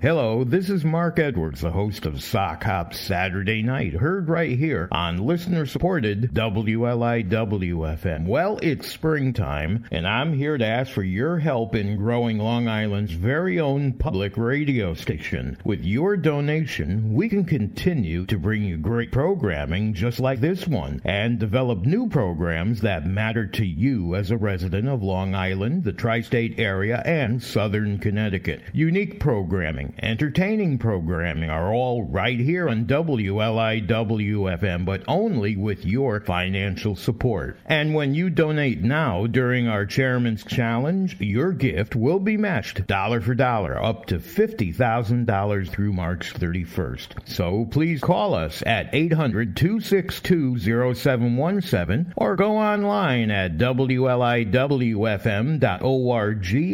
Hello, this is Mark Edwards, the host of Sock Hop Saturday Night, heard right here on listener supported WLIWFM. Well, it's springtime, and I'm here to ask for your help in growing Long Island's very own public radio station. With your donation, we can continue to bring you great programming just like this one, and develop new programs that matter to you as a resident of Long Island, the tri state area, and southern Connecticut. Unique programming entertaining programming are all right here on WLIWFM, but only with your financial support. And when you donate now during our Chairman's Challenge, your gift will be matched dollar for dollar up to $50,000 through March 31st. So please call us at 800 262 0717 or go online at WLIWFM.org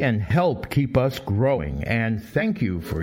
and help keep us growing. And thank you for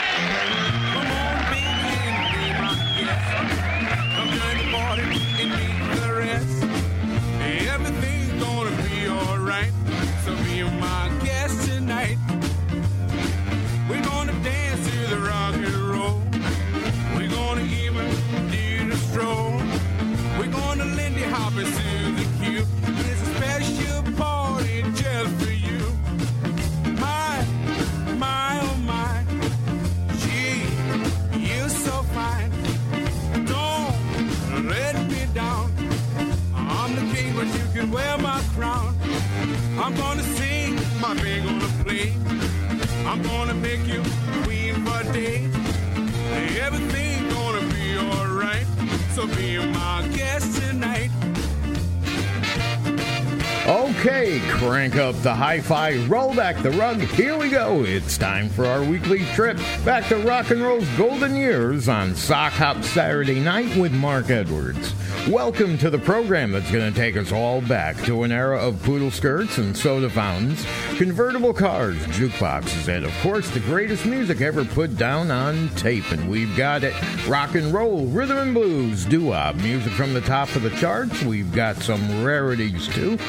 Okay, crank up the hi fi, roll back the rug. Here we go. It's time for our weekly trip back to rock and roll's golden years on Sock Hop Saturday night with Mark Edwards. Welcome to the program that's going to take us all back to an era of poodle skirts and soda fountains, convertible cars, jukeboxes, and of course the greatest music ever put down on tape. And we've got it rock and roll, rhythm and blues, doo wop, music from the top of the charts. We've got some rarities too.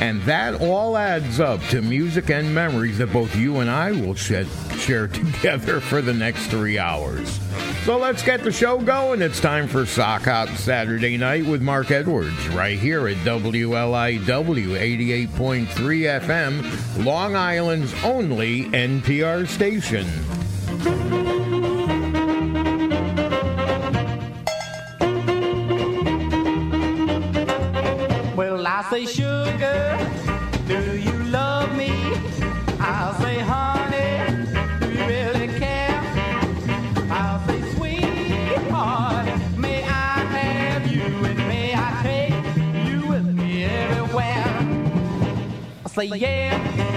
And that all adds up to music and memories that both you and I will share together for the next three hours. So let's get the show going. It's time for Sock Hop Saturday night with Mark Edwards right here at WLIW 88.3 FM, Long Island's only NPR station. Say, sugar, do you love me? I'll say, honey, do you really care? I'll say, sweetheart, may I have you and may I take you with me everywhere? I say, yeah,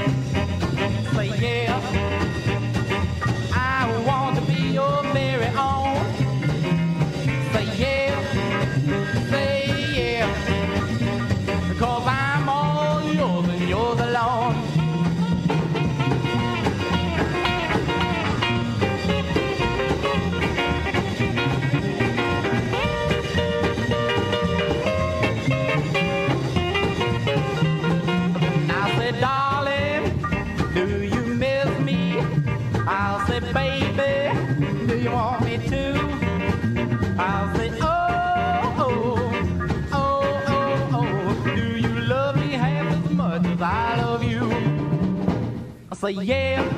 I say, yeah,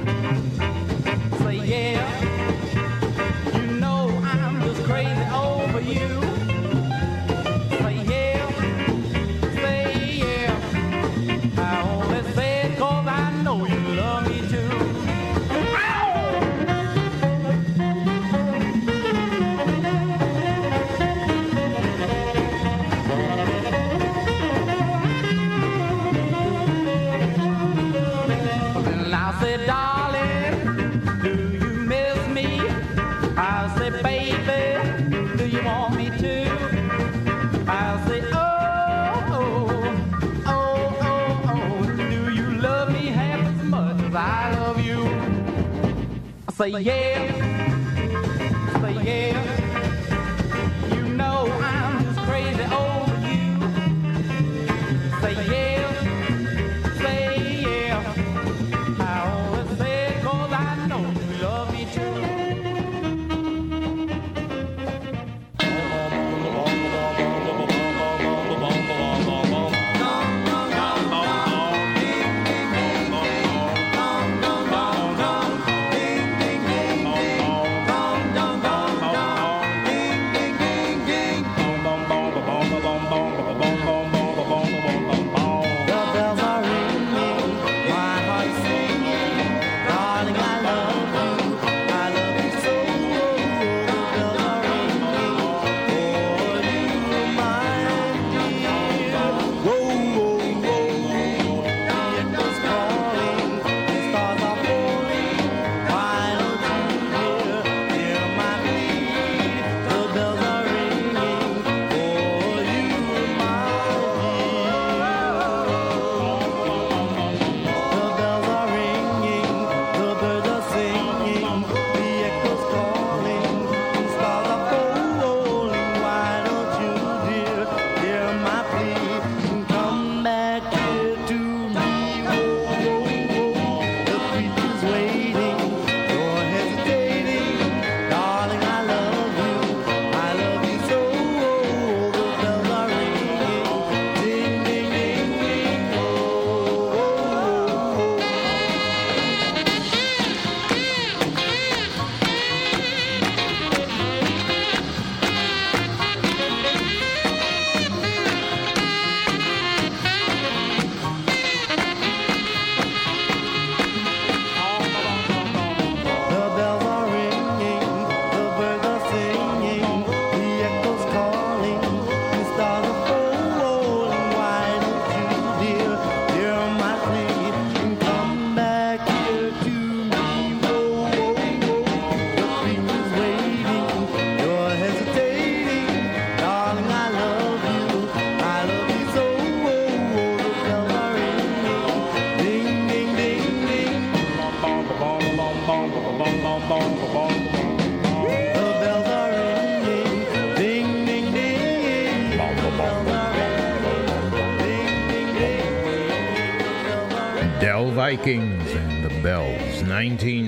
say yeah.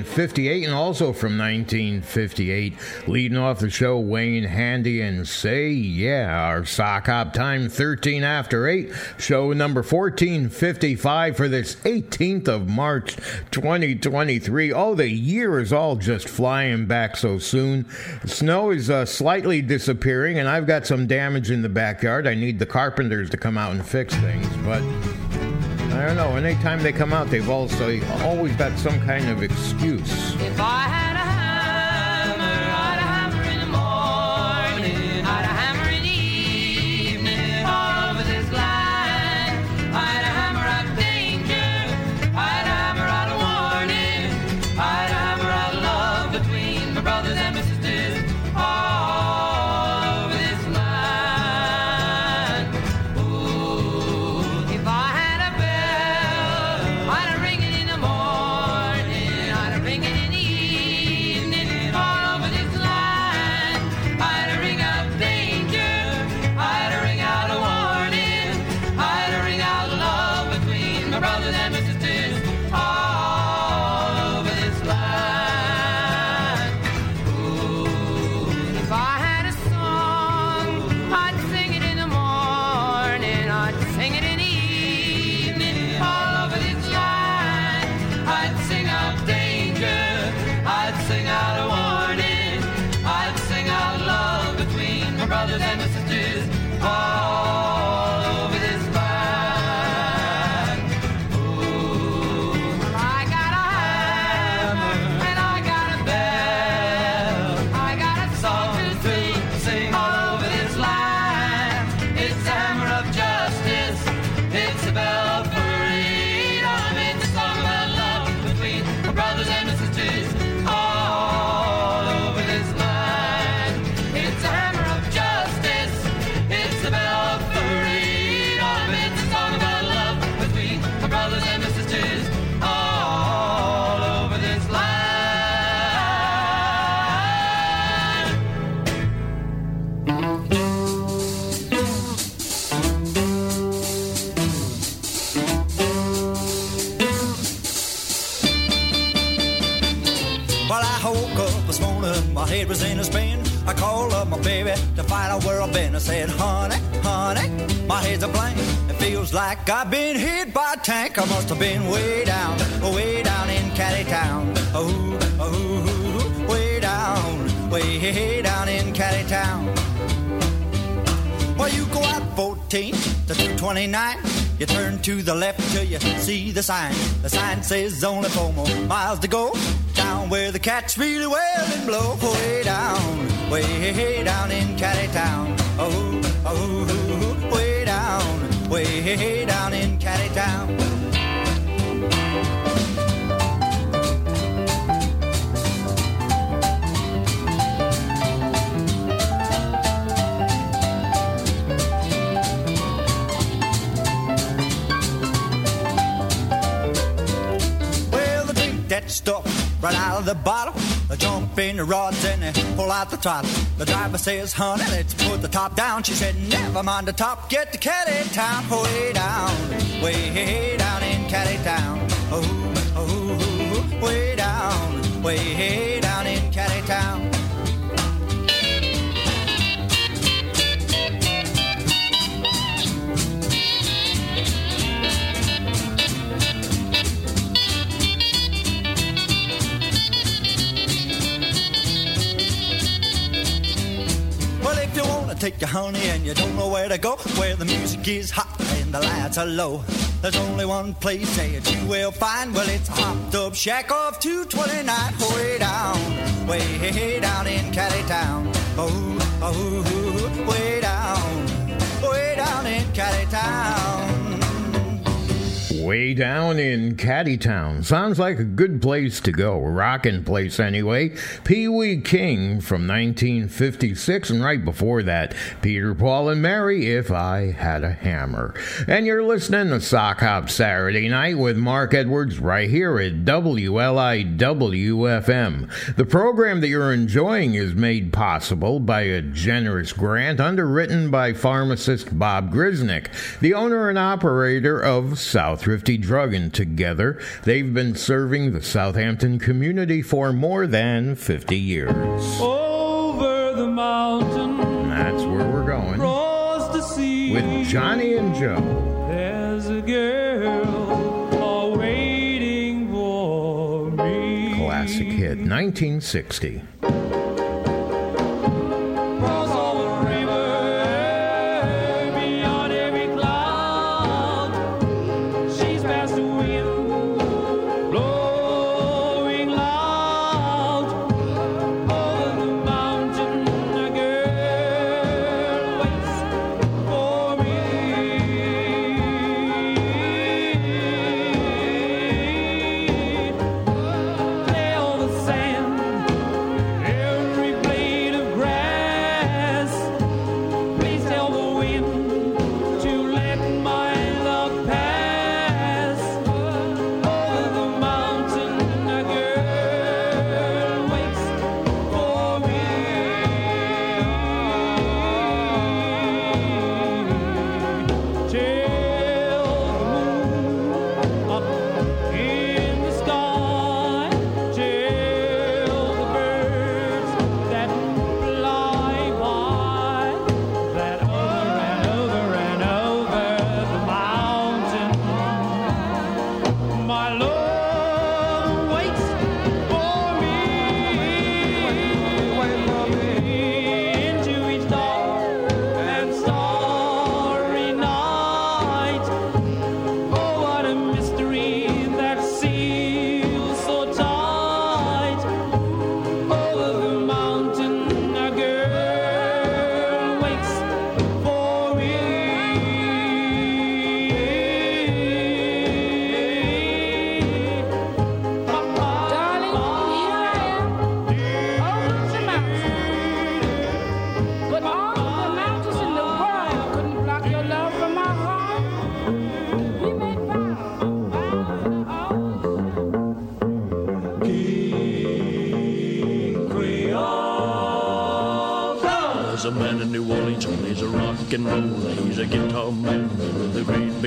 1958 and also from 1958. Leading off the show, Wayne Handy and Say Yeah, our sock hop time 13 after 8, show number 1455 for this 18th of March 2023. Oh, the year is all just flying back so soon. Snow is uh, slightly disappearing, and I've got some damage in the backyard. I need the carpenters to come out and fix things, but. I don't know. Anytime they come out, they've also always got some kind of excuse. If I baby to find out where I've been. I said, honey, honey, my head's a blank. It feels like I've been hit by a tank. I must have been way down, way down in Caddy Town. Oh, oh, way down, way down in Caddy Town. Well, you go out 14 to 229. You turn to the left till you see the sign. The sign says only four more miles to go. Down where the cats really well and blow. Way down, way down in Caddy Town. Oh, oh, way down, way down in Caddy Town. Well, right out of the bottle. They jump in the rods and they pull out the throttle. The driver says, honey, let's put the top down. She said, never mind the top, get to Caddy Town. Way down, way down in Caddy Town. Oh, oh, oh, oh way down, way down in Caddy Town. If you wanna take your honey and you don't know where to go, where the music is hot and the lights are low, there's only one place that you will find. Well, it's hopped up shack off 229, way down, way down in Caddy Town. Oh, oh, way down, way down in Caddy Town. Way down in Caddytown. Sounds like a good place to go. Rockin' place anyway. Pee Wee King from 1956, and right before that, Peter, Paul, and Mary, If I Had a Hammer. And you're listening to Sock Hop Saturday Night with Mark Edwards right here at WLIWFM. The program that you're enjoying is made possible by a generous grant underwritten by pharmacist Bob Grisnick, the owner and operator of South Thrifty Drug, and together they've been serving the Southampton community for more than 50 years. Over the mountain, that's where we're going across the sea. with Johnny and Joe. There's a girl waiting for me. Classic hit, 1960.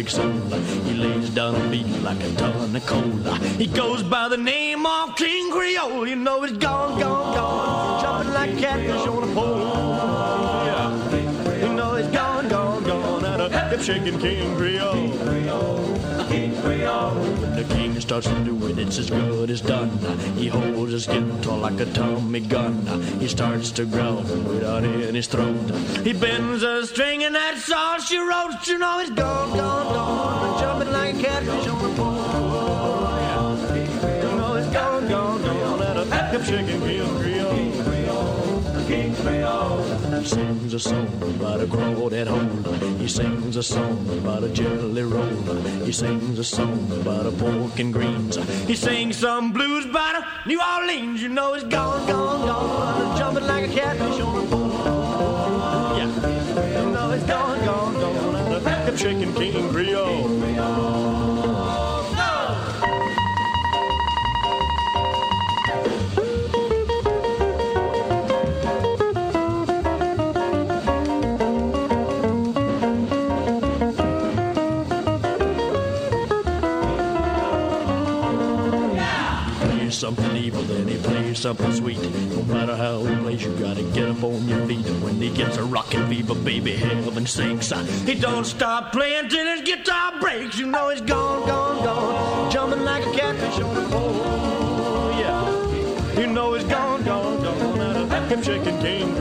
Soul. He lays down a beat like a ton of coal. He goes by the name of King Creole. You know he's gone, gone, gone, jumping like catfish on a pole. Yeah. You know he's gone, gone, gone, at a hip shaking King Creole. When the king starts to do it, it's as good as done. He holds his guitar like a Tommy gun. He starts to growl without in his throat. He bends a string and that's all she wrote. You know he's gone, gone, gone, jumping like a catfish on a pole. You know he's gone, gone, gone, at a hip shaking King Creole. King Creole. Sings a song about a crawdad hole. He sings a song about a jelly roll. He sings a song about a pork and greens. He sings some blues about a New Orleans. You know he's gone, gone, gone, jumping like a catfish on a pole. Yeah, you know he's gone, gone, gone, hip shaking King Creole. Something sweet. No matter how he plays, you gotta get up on your feet. When he gets a rockin' fever, baby, heaven sinks. He don't stop playing till his guitar breaks. You know he's gone, gone, gone, jumping like a catfish on the pole. Yeah, you know he's gone, gone, gone, out of hip shaking King.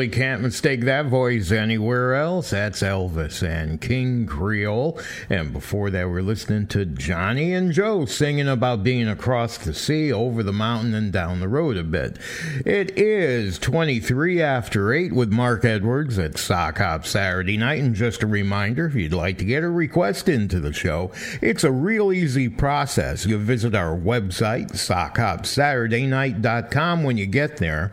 Really can't mistake that voice anywhere else. That's Elvis and King Creole. And before that, we're listening to Johnny and Joe singing about being across the sea, over the mountain, and down the road a bit. It is 23 after 8 with Mark Edwards at Sock Hop Saturday night. And just a reminder if you'd like to get a request into the show, it's a real easy process. You visit our website, sockhopsaturdaynight.com, when you get there.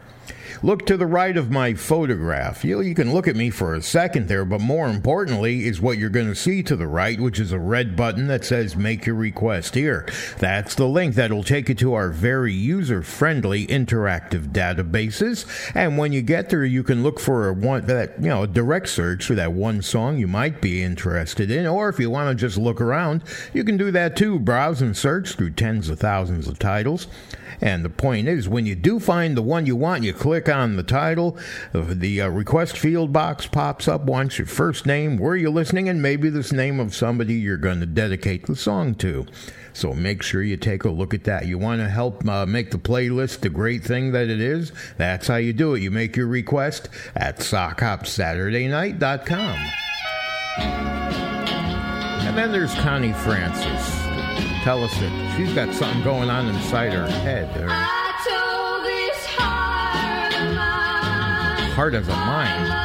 Look to the right of my photograph. You, you can look at me for a second there, but more importantly is what you're going to see to the right, which is a red button that says Make Your Request Here. That's the link that'll take you to our very user friendly interactive databases. And when you get there, you can look for a one that, you know, a direct search for that one song you might be interested in. Or if you want to just look around, you can do that too. Browse and search through tens of thousands of titles. And the point is, when you do find the one you want, you click on the title. The uh, request field box pops up once your first name, where you're listening, and maybe this name of somebody you're going to dedicate the song to. So make sure you take a look at that. You want to help uh, make the playlist the great thing that it is? That's how you do it. You make your request at sockhopsaturdaynight.com. And then there's Connie Francis. Tell us that she's got something going on inside her head. Her heart as a mind.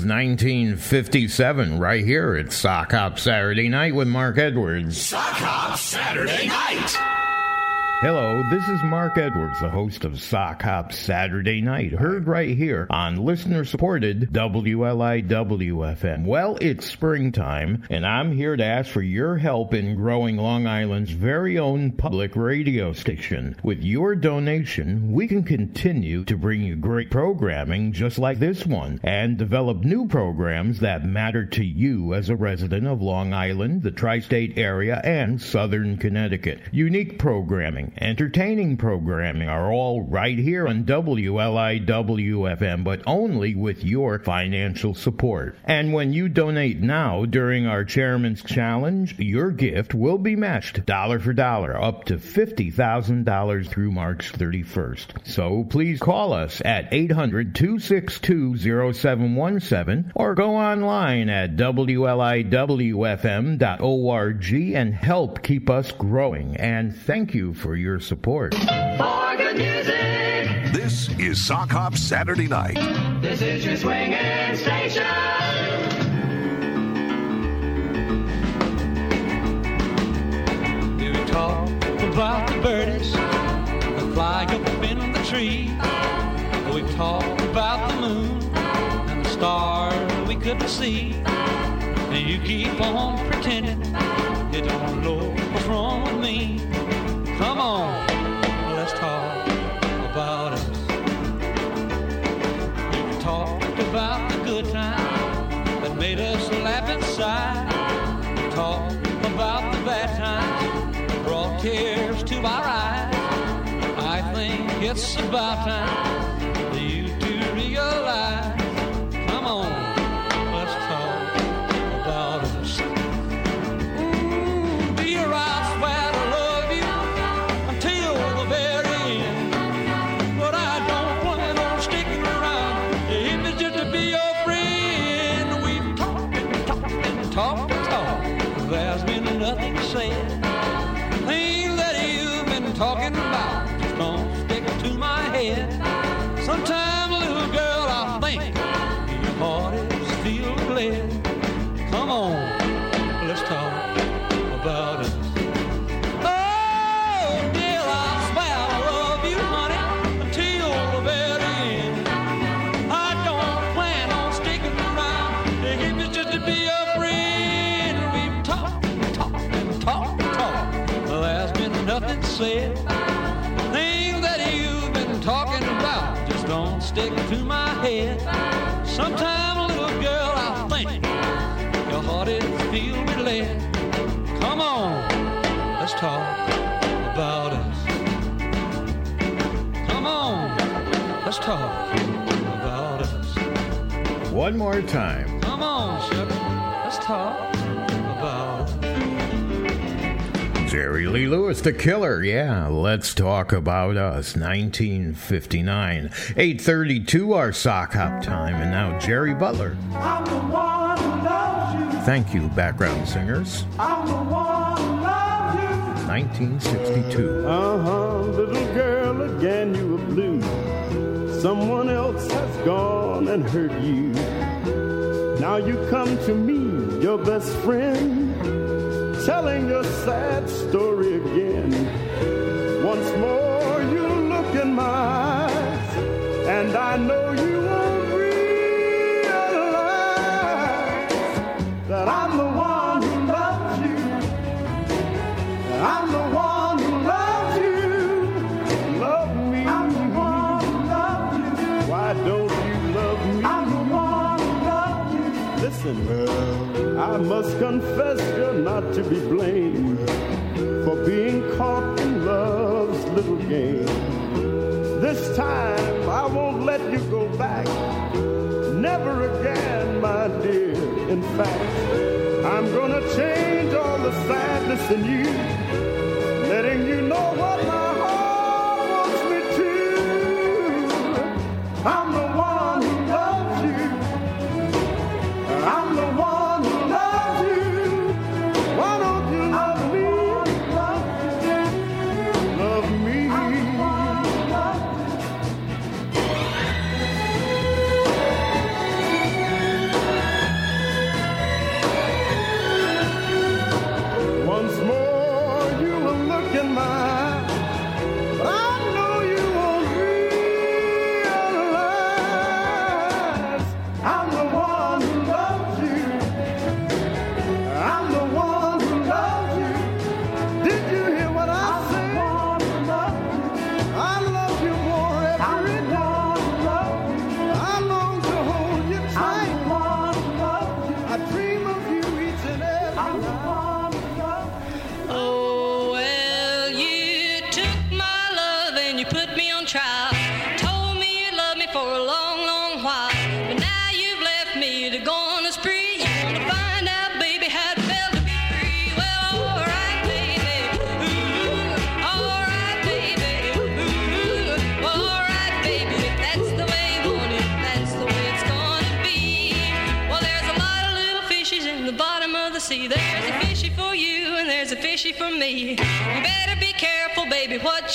Kings, 1957, right here at Sock Hop Saturday Night with Mark Edwards. Sock Hop Saturday Night. Hello, this is Mark Edwards, the host of Sock Hop Saturday Night, heard right here on listener supported WLIWFM. Well, it's springtime, and I'm here to ask for your help in growing Long Island's very own public radio station. With your donation, we can continue to bring you great programming just like this one, and develop new programs that matter to you as a resident of Long Island, the tri state area, and southern Connecticut. Unique programming entertaining programming are all right here on WLIWFM, but only with your financial support. And when you donate now during our Chairman's Challenge, your gift will be matched dollar for dollar up to $50,000 through March 31st. So please call us at 800 262 0717 or go online at WLIWFM.org and help keep us growing. And thank you for your support. This is Sock Hop Saturday Night. this is your swinging station. We talk about the birdies that fly up in the tree. We talk about the moon and the stars we couldn't see. And you keep on pretending you don't know what's wrong with me. Come on, made us laugh inside. We talked about the bad times brought tears to our eyes. I think it's about time talk about us. Come on, let's talk about us. One more time. Come on, sugar, let's talk about us. Jerry Lee Lewis, the killer. Yeah, let's talk about us. 1959. 832, our sock hop time. And now Jerry Butler. Thank you, background singers. 1962. Uh-huh, little girl, again you were blue. Someone else has gone and hurt you. Now you come to me, your best friend, telling your sad story again. Once more you look in my eyes, and I know you won't realize that I'm the one who I must confess you're not to be blamed for being caught in love's little game. This time I won't let you go back. Never again, my dear. In fact, I'm gonna change all the sadness in you letting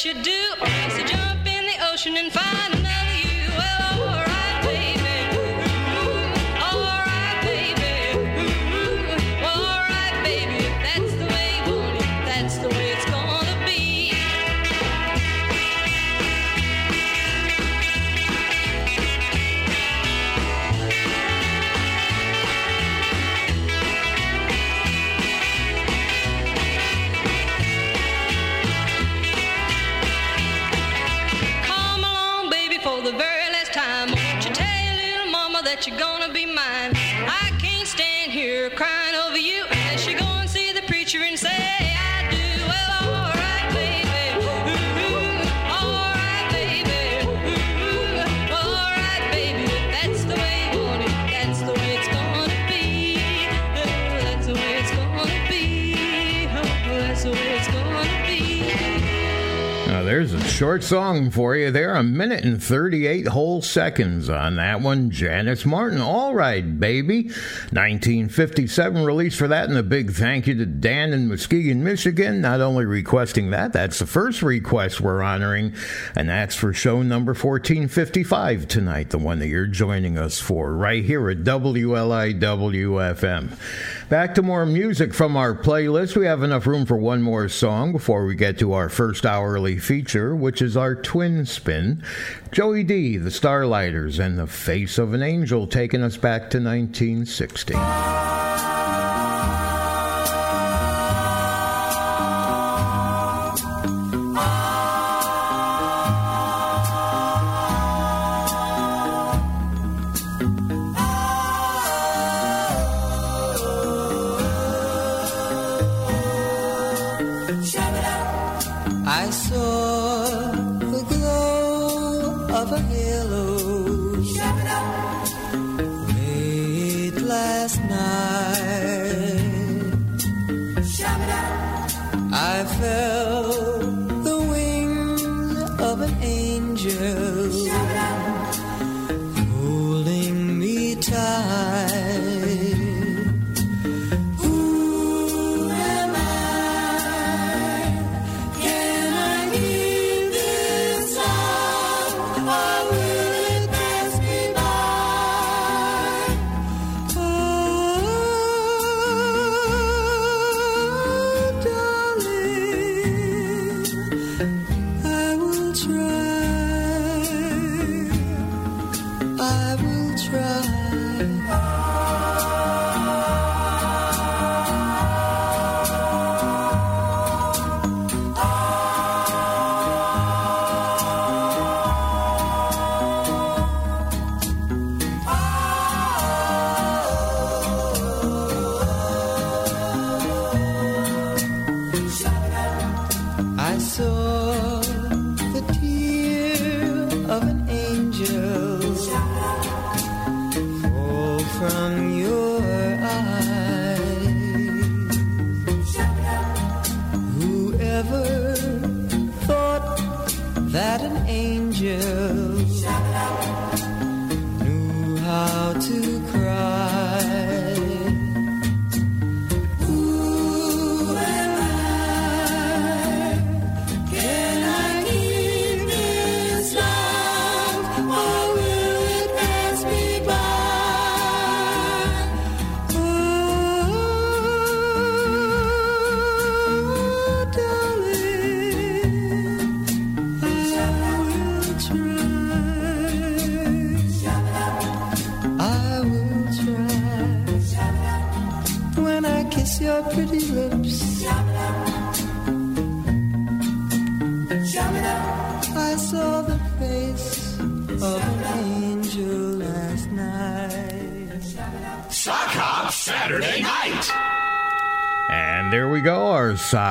you do. Else you jump in the ocean and find little mama that short song for you there, a minute and 38 whole seconds on that one. Janis Martin, All Right, Baby. 1957 release for that, and a big thank you to Dan in Muskegon, Michigan, not only requesting that, that's the first request we're honoring, and that's for show number 1455 tonight, the one that you're joining us for, right here at WLIWFM. Back to more music from our playlist. We have enough room for one more song before we get to our first hourly feature, which is our twin spin. Joey Dee, the Starliters, and the Face of an Angel taking us back to 1960.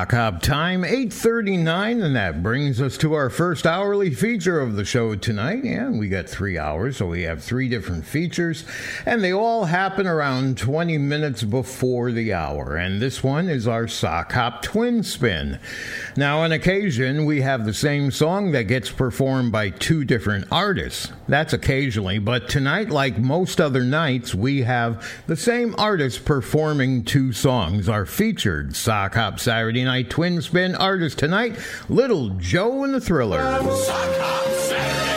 Our sock hop time, 8.39, and that brings us to our first hourly feature of the show tonight. And we got three hours, so we have three different features, and they all happen around 20 minutes before the hour. And this one is our sock hop twin spin. Now, on occasion, we have the same song that gets performed by two different artists. That's occasionally, but tonight, like most other nights, we have the same artist performing two songs. Our featured Sock Hop Saturday Night Twin Spin artist tonight, Little Joe and the Thrillers. Sock Hop Saturday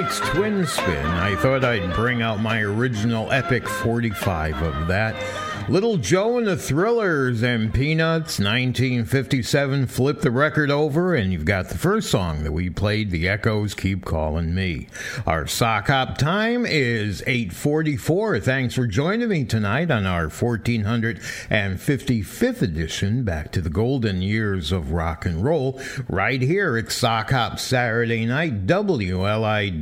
tonight's twin spin, I thought I'd bring out my original epic 45 of that. Little Joe and the Thrillers and Peanuts, 1957, flip the record over, and you've got the first song that we played, The Echoes Keep Calling Me. Our sock hop time is 844. Thanks for joining me tonight on our 1455th edition, back to the golden years of rock and roll, right here at Sock Hop Saturday Night, WLIWFM.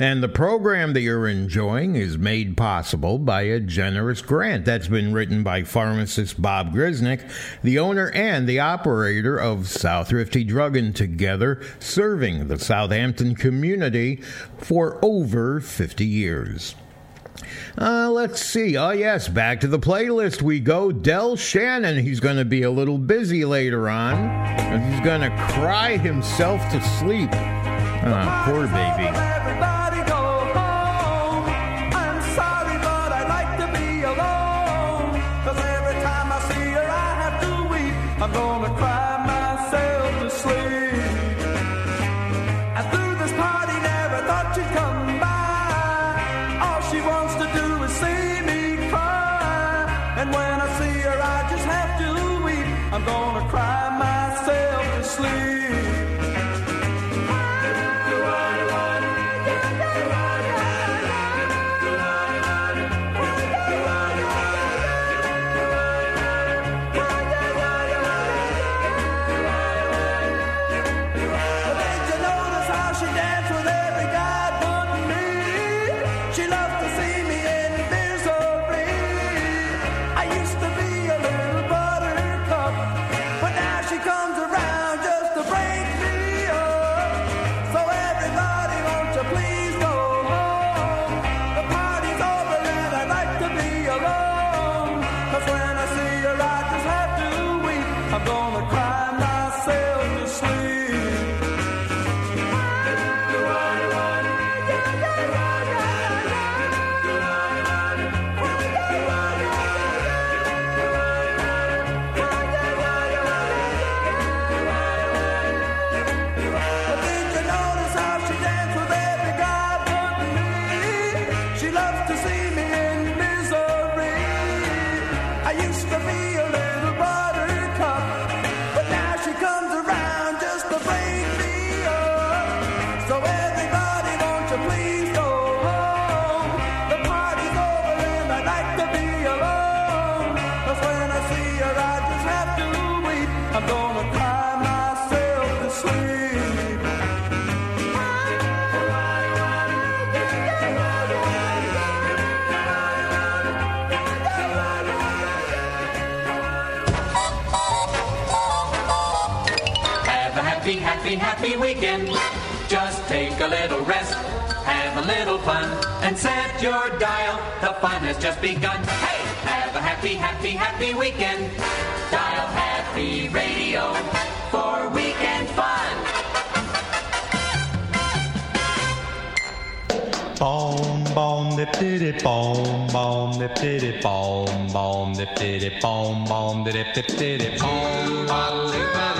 And the program that you're enjoying is made possible by a generous grant that's been written by pharmacist Bob Grisnick, the owner and the operator of South Thrifty Drugging Together, serving the Southampton community for over 50 years. Uh, let's see. Oh, yes, back to the playlist we go. Del Shannon, he's going to be a little busy later on. He's going to cry himself to sleep. Ah, poor baby. Just take a little rest, have a little fun, and set your dial. The fun has just begun. Hey, have a happy, happy, happy weekend. Dial Happy Radio for weekend fun. Boom, boom, dip, dip, boom, boom, dip, dip, boom, boom, dip, dip, boom, boom, dip, dip, boom, boom,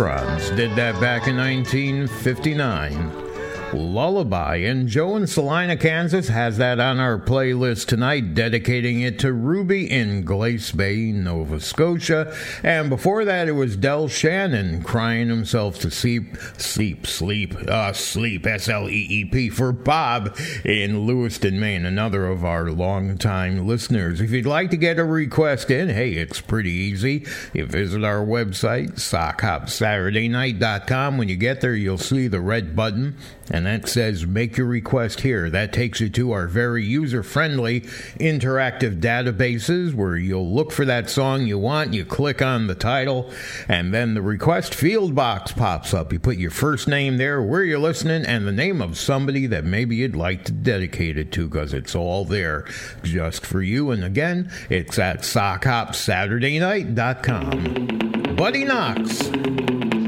Chevrons did that back in 1959. Lullaby, and Joe in Salina, Kansas has that on our playlist tonight, dedicating it to Ruby in Glace Bay, Nova Scotia. And before that, it was Del Shannon crying himself to sleep, sleep, sleep, uh, sleep, S L E E P, for Bob in Lewiston, Maine, another of our longtime listeners. If you'd like to get a request in, hey, it's pretty easy. You visit our website, sockhopsaturdaynight.com. When you get there, you'll see the red button and that says make your request here. That takes you to our very user friendly interactive databases where you'll look for that song you want, you click on the title, and then the request field box pops up. You put your first name there, where you're listening, and the name of somebody that maybe you'd like to dedicate it to because it's all there just for you. And again, it's at sockhopsaturdaynight.com. Buddy Knox.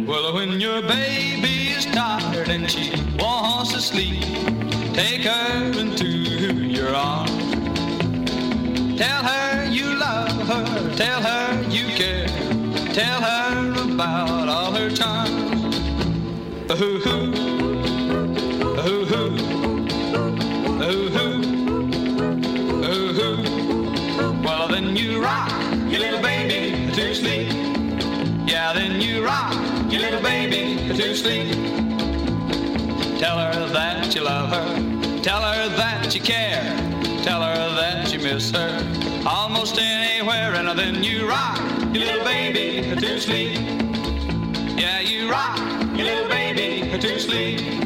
Well, when your baby tired and she wants to sleep, take her into your arms. Tell her you love her, tell her you care, tell her about all her charms. Ooh, ooh, ooh, ooh, to sleep. Tell her that you love her. Tell her that you care. Tell her that you miss her almost anywhere. And then you rock your little baby to sleep. Yeah, you rock your little baby to sleep.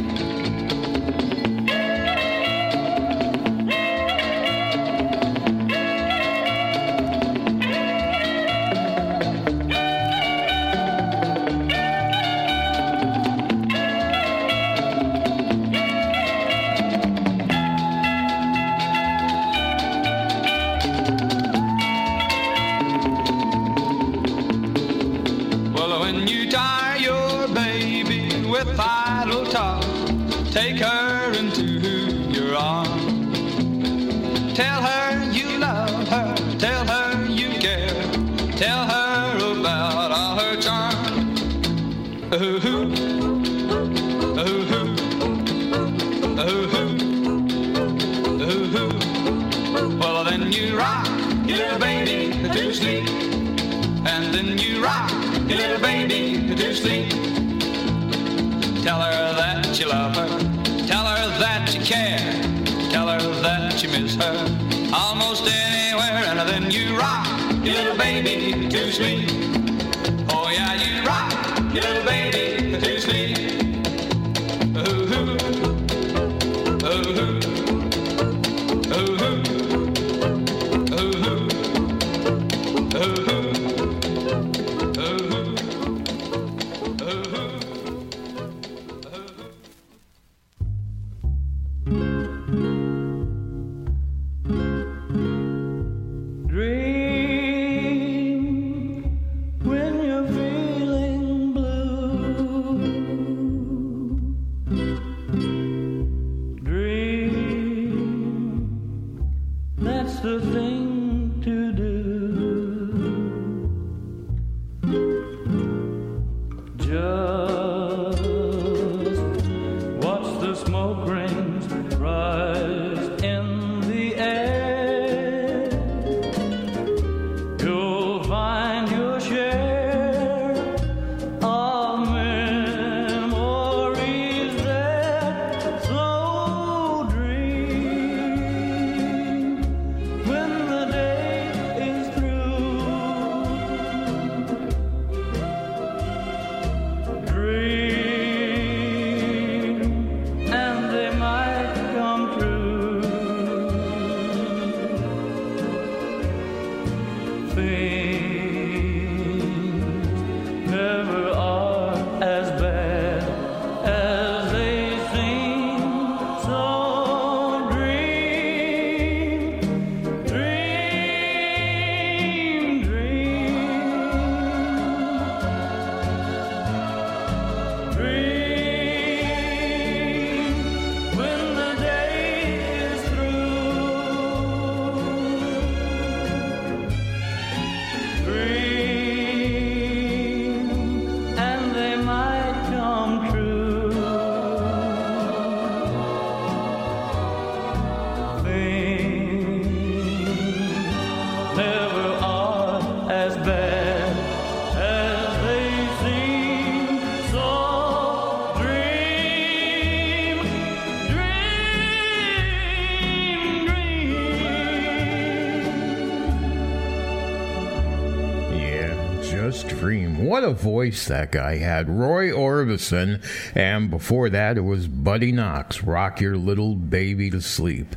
A voice that guy had. Roy Orbison, and before that it was Buddy Knox, Rock Your Little Baby to Sleep.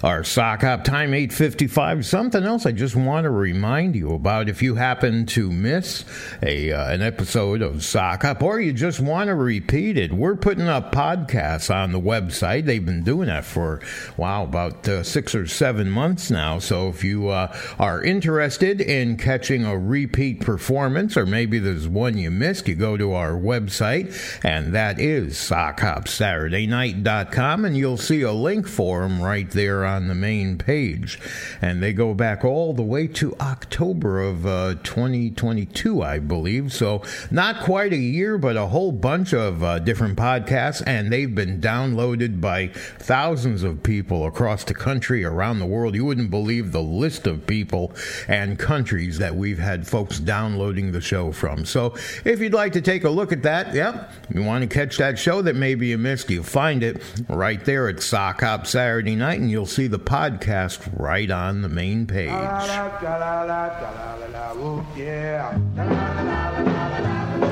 Our sock hop time 855. Something else I just want to remind you about if you happen to miss a uh, an episode of sock hop or you just want to repeat it. We're putting up podcasts on the website. They've been doing that for wow about uh, 6 or 7 months now. So if you uh, are interested in catching a repeat performance or maybe there's one you missed, you go to our website and that is sockhopsaturdaynight.com and you'll see a link for them right there on the main page. And they go back all the way to October of uh, 2022, I believe. So not quite a year, but a whole bunch of uh, different podcasts, and they've been downloaded by thousands of people across the country, around the world. You wouldn't believe the list of people and countries that we've had folks downloading the show from. So if you'd like to take a look at that, yep, you want to catch that show that maybe you missed, you find it right there at Sock Hop Saturday Night, and you'll see the podcast right on the main page.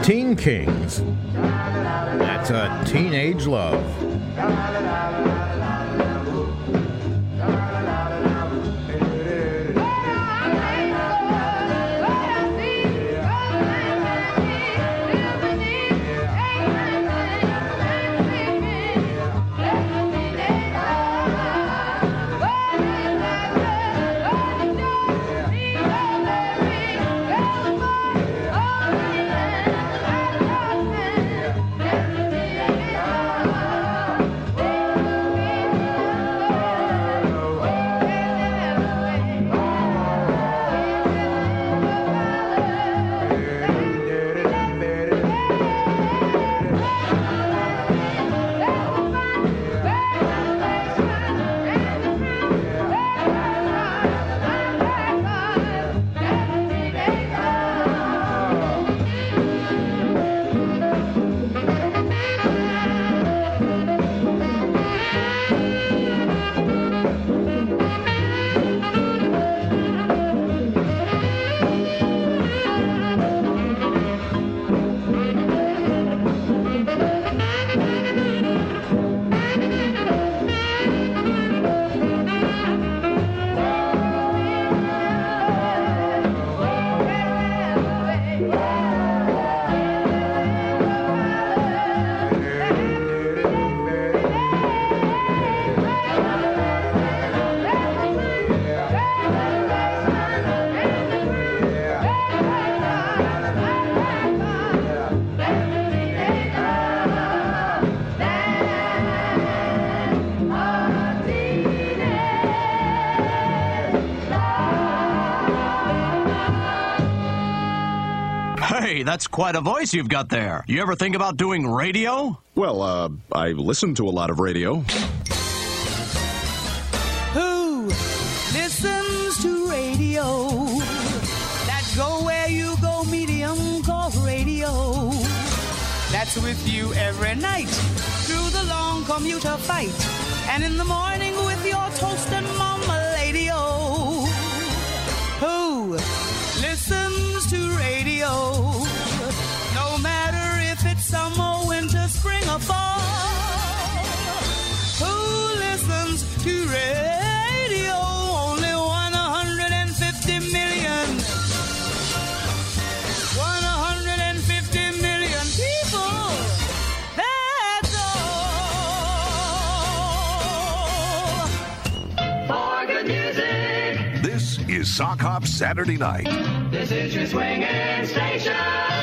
Teen Kings. That's a teenage love. That's quite a voice you've got there. You ever think about doing radio? Well, uh, I listen to a lot of radio. Who listens to radio? That go where you go, medium called radio. That's with you every night through the long commuter fight, and in the morning with your toast and mama lady. Oh, who Sock Hop Saturday Night. this is your swinging station.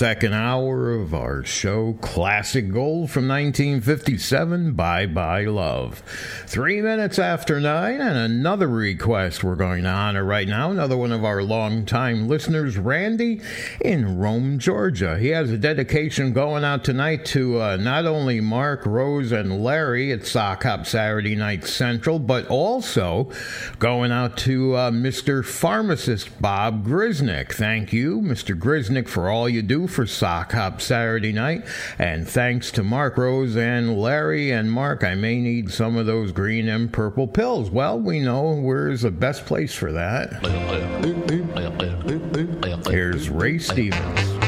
second hour of our show, Classic Gold from 1957, Bye Bye Love. Three minutes after nine, and another request we're going to honor right now. Another one of our longtime listeners, Randy in Rome, Georgia. He has a dedication going out tonight to uh, not only Mark, Rose, and Larry at Sock Hop Saturday Night Central, but also going out to uh, Mr. Pharmacist Bob Grisnick. Thank you, Mr. Grisnick, for all you do for Sock Hop Saturday night. And thanks to Mark, Rose, and Larry. And Mark, I may need some of those green and purple pills. Well, we know where's the best place for that. Here's Ray Stevens.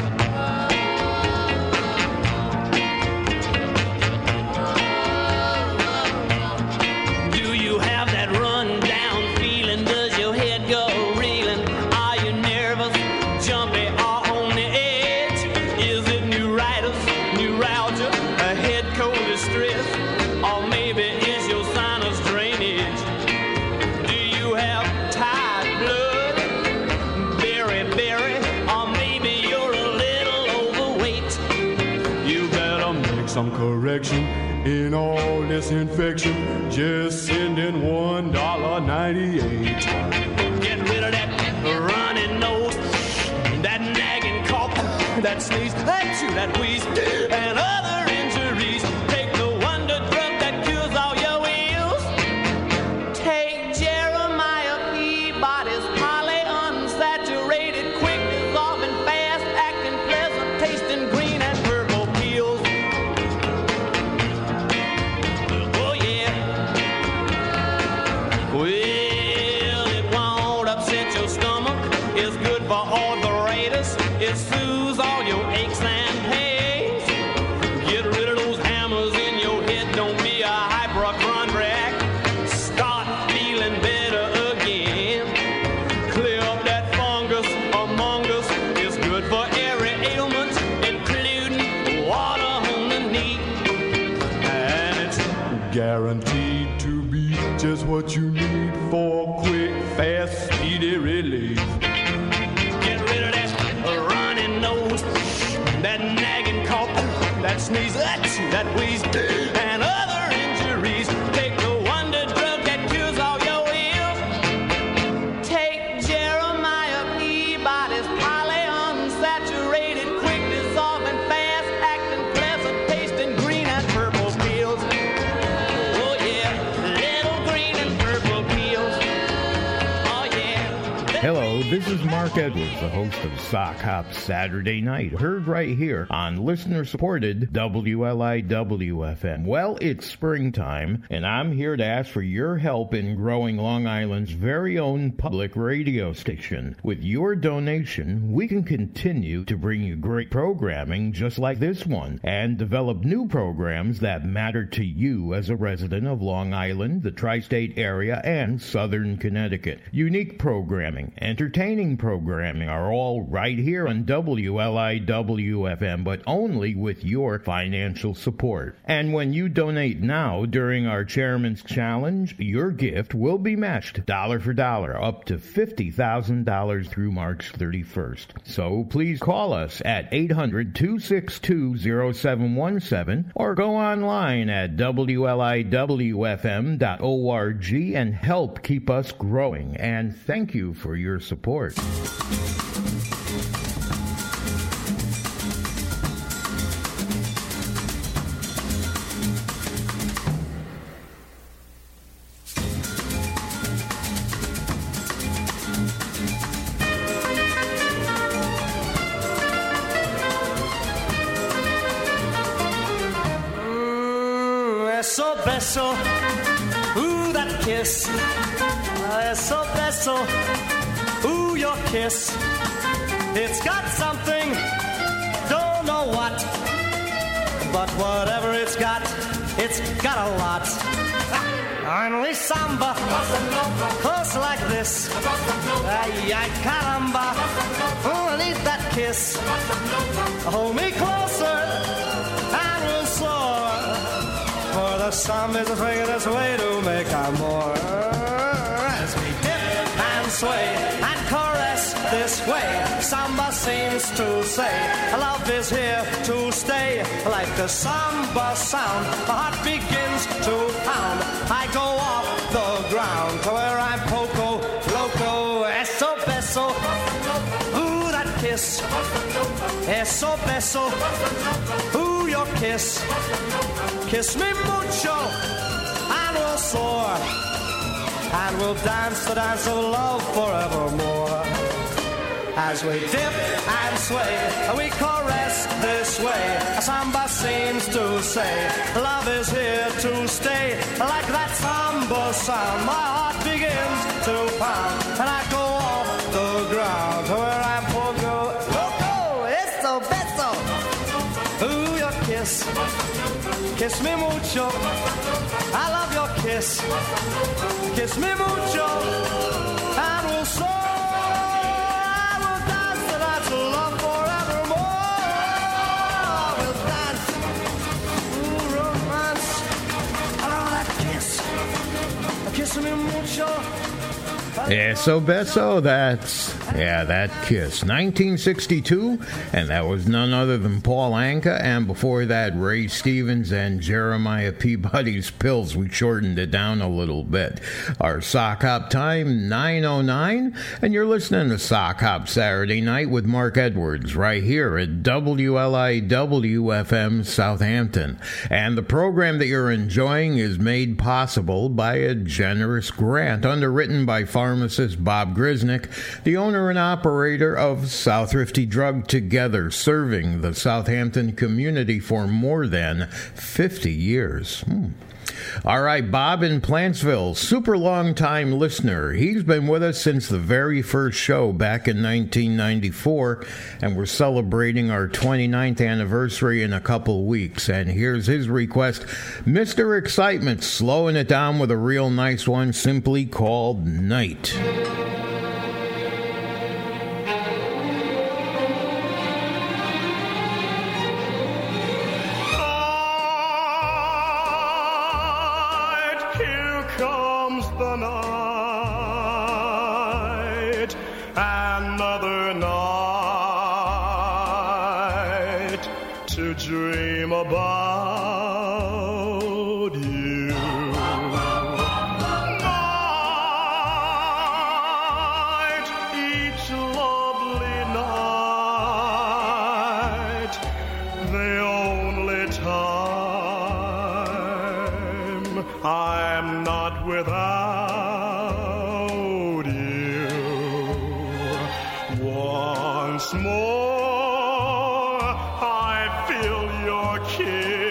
disinfection, just send in ninety-eight. Get rid of that running nose, that nagging cough, that sneeze, that chew, that wheeze, and oh! This is Mark Edwards, the host of Sock Hop Saturday Night, heard right here on listener supported WLIWFM. Well, it's springtime, and I'm here to ask for your help in growing Long Island's very own public radio station. With your donation, we can continue to bring you great programming just like this one and develop new programs that matter to you as a resident of Long Island, the tri state area, and southern Connecticut. Unique programming, entertaining programming are all right here on WLIWFM, but only with your financial support. And when you donate now during our Chairman's Challenge, your gift will be matched dollar for dollar up to $50,000 through March 31st. So please call us at 800 262 0717 or go online at WLIWFM.org and help keep us growing. And thank you for your support. Ooh, kiss. It's got something, don't know what, but whatever it's got, it's got a lot. Only samba, close like this. Ay, ay, caramba, ooh, I need that kiss. Hold me closer and we'll soar. For the samba is a fragrance way to make amor. As we dip and sway seems to say, love is here to stay. Like the samba sound, the heart begins to pound. I go off the ground to where I'm poco, loco, eso beso. Ooh, that kiss. Eso beso. Ooh, your kiss. Kiss me mucho, and we'll soar. And we'll dance the dance of love forevermore. As we dip and sway, and we caress this way. A Samba seems to say, love is here to stay. Like that samba sound, my heart begins to pound. And I go off the ground where I'm poco. Loco, eso beso. Ooh, your kiss. Kiss me mucho. I love your kiss. Kiss me mucho. And we'll soar. Kiss me mucho. Eso beso, that's, yeah, that kiss. 1962, and that was none other than Paul Anka, and before that, Ray Stevens and Jeremiah Peabody's Pills. We shortened it down a little bit. Our sock hop time, 909, and you're listening to Sock Hop Saturday Night with Mark Edwards right here at WLIWFM Southampton. And the program that you're enjoying is made possible by a generous grant underwritten by pharmacist Bob Grisnick, the owner and operator of South Thrifty Drug Together, serving the Southampton community for more than 50 years. Hmm. All right, Bob in Plantsville, super long time listener. He's been with us since the very first show back in 1994, and we're celebrating our 29th anniversary in a couple weeks. And here's his request Mr. Excitement, slowing it down with a real nice one, simply called Night. kisses.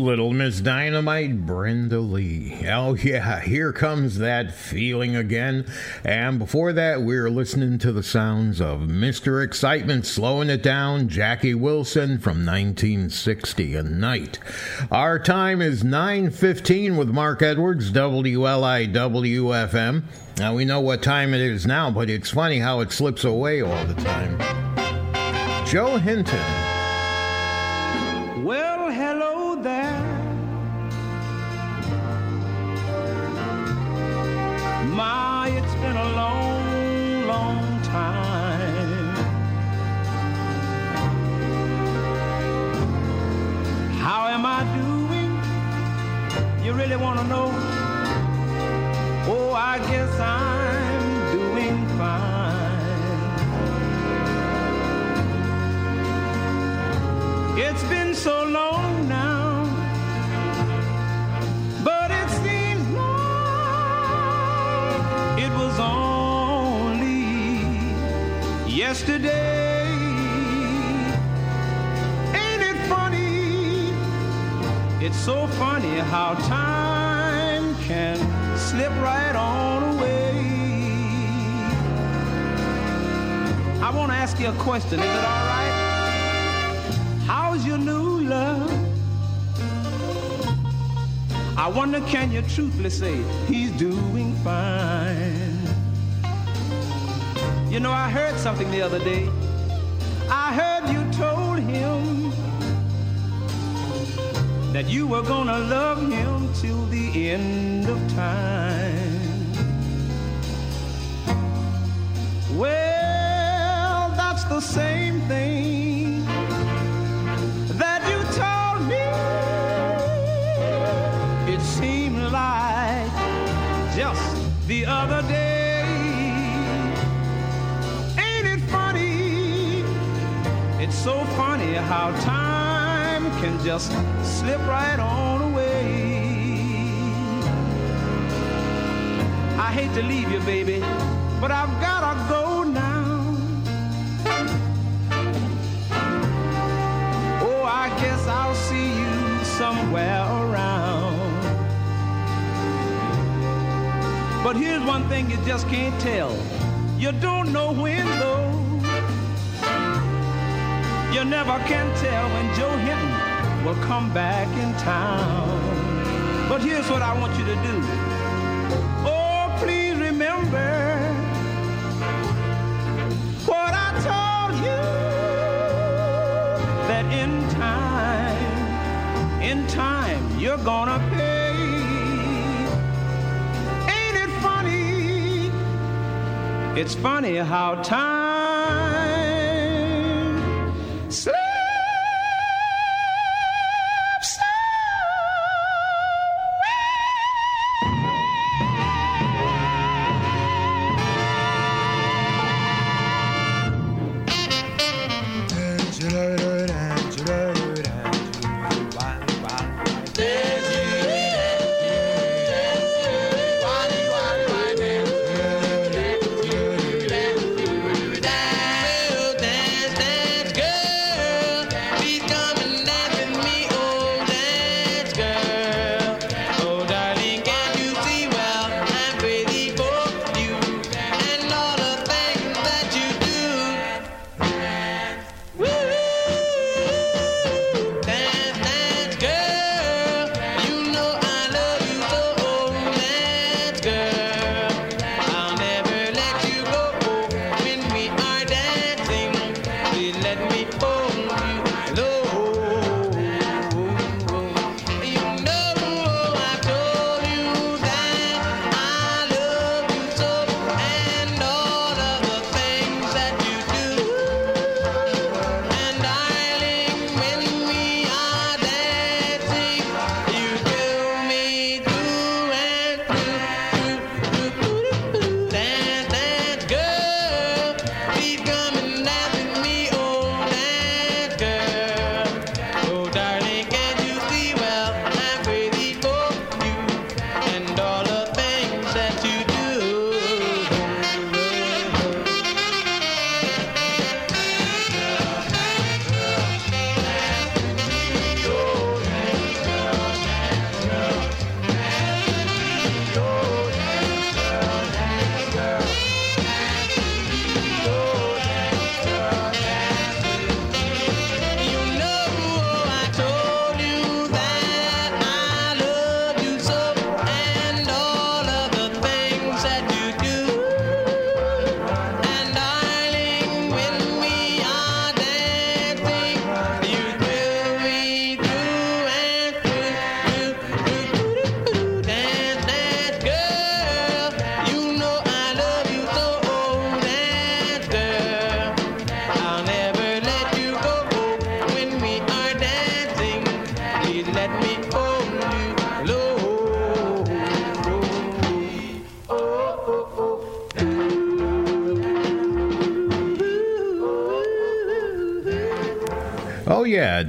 Little Miss Dynamite, Brenda Lee. Oh, yeah, here comes that feeling again. And before that, we are listening to the sounds of Mr. Excitement slowing it down, Jackie Wilson from 1960, A Night. Our time is 9.15 with Mark Edwards, WLIWFM. Now, we know what time it is now, but it's funny how it slips away all the time. Joe Hinton. I wonder, can you truthfully say he's doing fine? You know, I heard something the other day. I heard you told him that you were gonna love him till the end of time. Well, that's the same thing the other day. Ain't it funny? It's so funny how time can just slip right on away. I hate to leave you, baby, but I've gotta go now. Oh, I guess I'll see you somewhere But here's one thing you just can't tell. You don't know when though. You never can tell when Joe Hinton will come back in town. But here's what I want you to do. Oh, please remember what I told you that in time, in time, you're gonna It's funny how time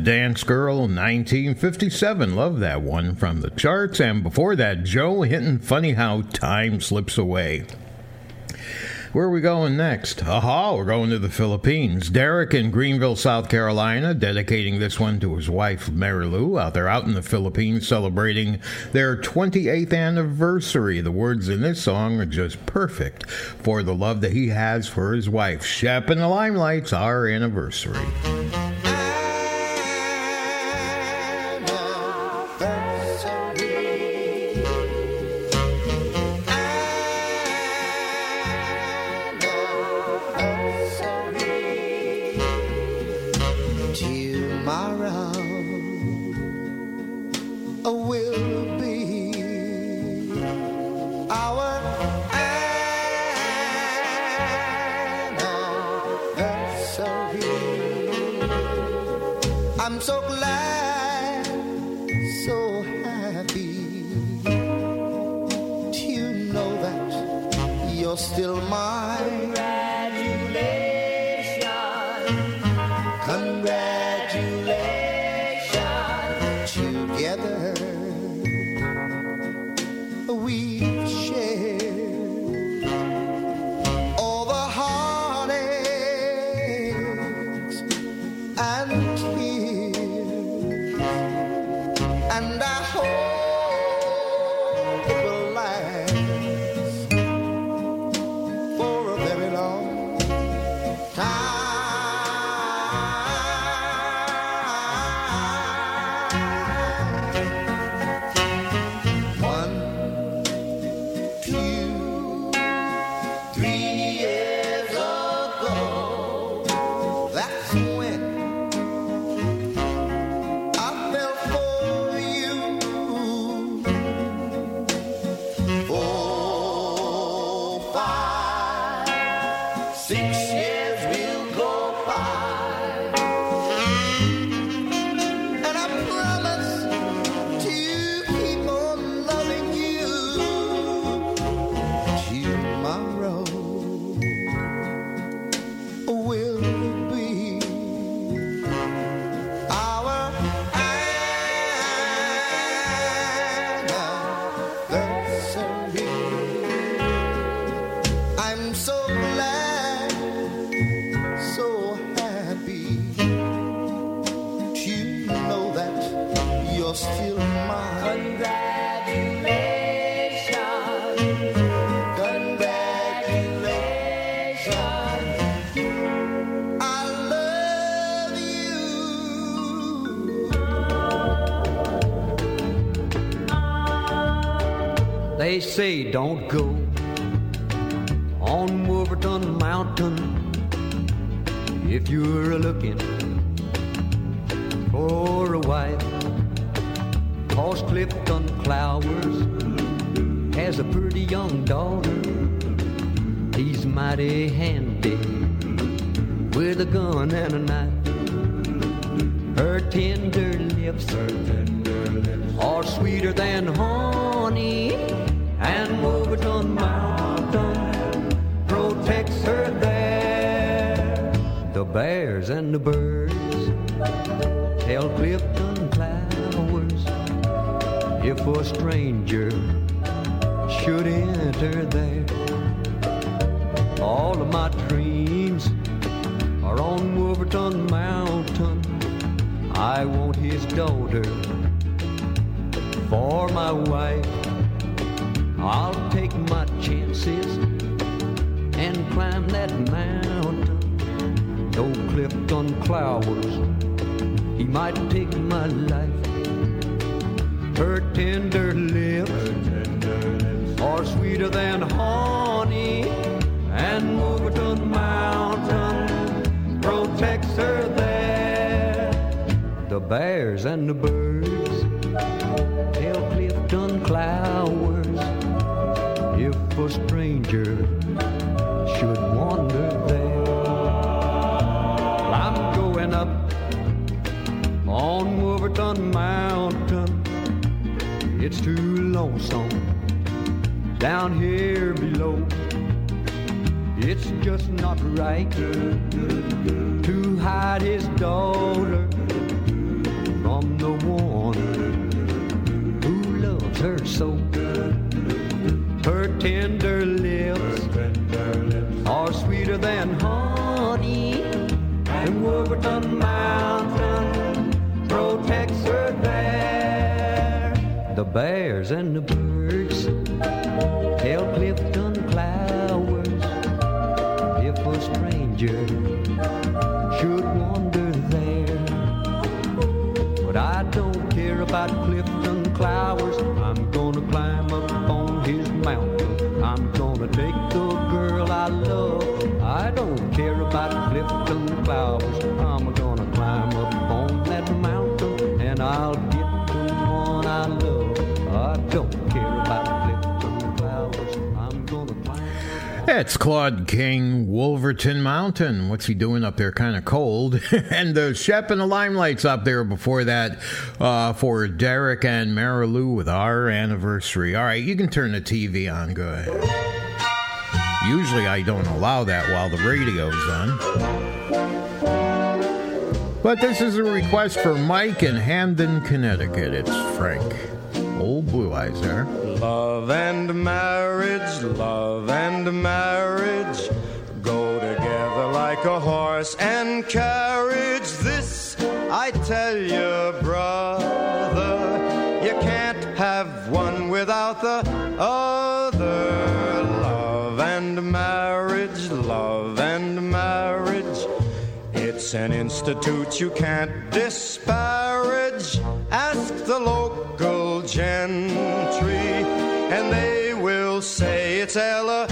Dance Girl 1957. Love that one from the charts. And before that, Joe Hinton, Funny How Time Slips Away. Where are we going next? Aha, we're going to the Philippines. Derek in Greenville, South Carolina, dedicating this one to his wife, Mary Lou, out there out in the Philippines celebrating their 28th anniversary. The words in this song are just perfect for the love that he has for his wife. Shep and the Limelites our anniversary. I'm so glad, so happy to know that you're still mine. what's he doing up there? Kind of cold. and the Shep and the Limelites up there before that uh, for Derek and Marilou with our anniversary. All right, you can turn the TV on. Go ahead. Usually I don't allow that while the radio's on. But this is a request for Mike in Hamden, Connecticut. It's Frank. Old blue eyes there. Love and marriage, love and marriage like a horse and carriage. This I tell you, brother, you can't have one without the other. Love and marriage, love and marriage. It's an institute you can't disparage. Ask the local gentry, and they will say it's elementary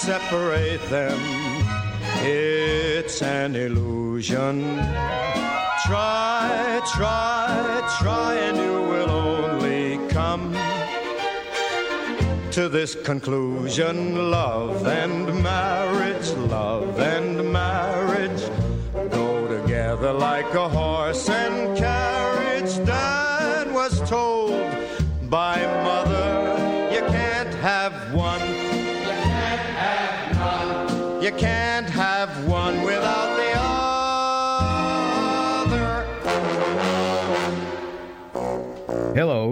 Separate them. It's an illusion. Try, try, try, and you will only come to this conclusion love and marriage, love and marriage go together like a horse and you can't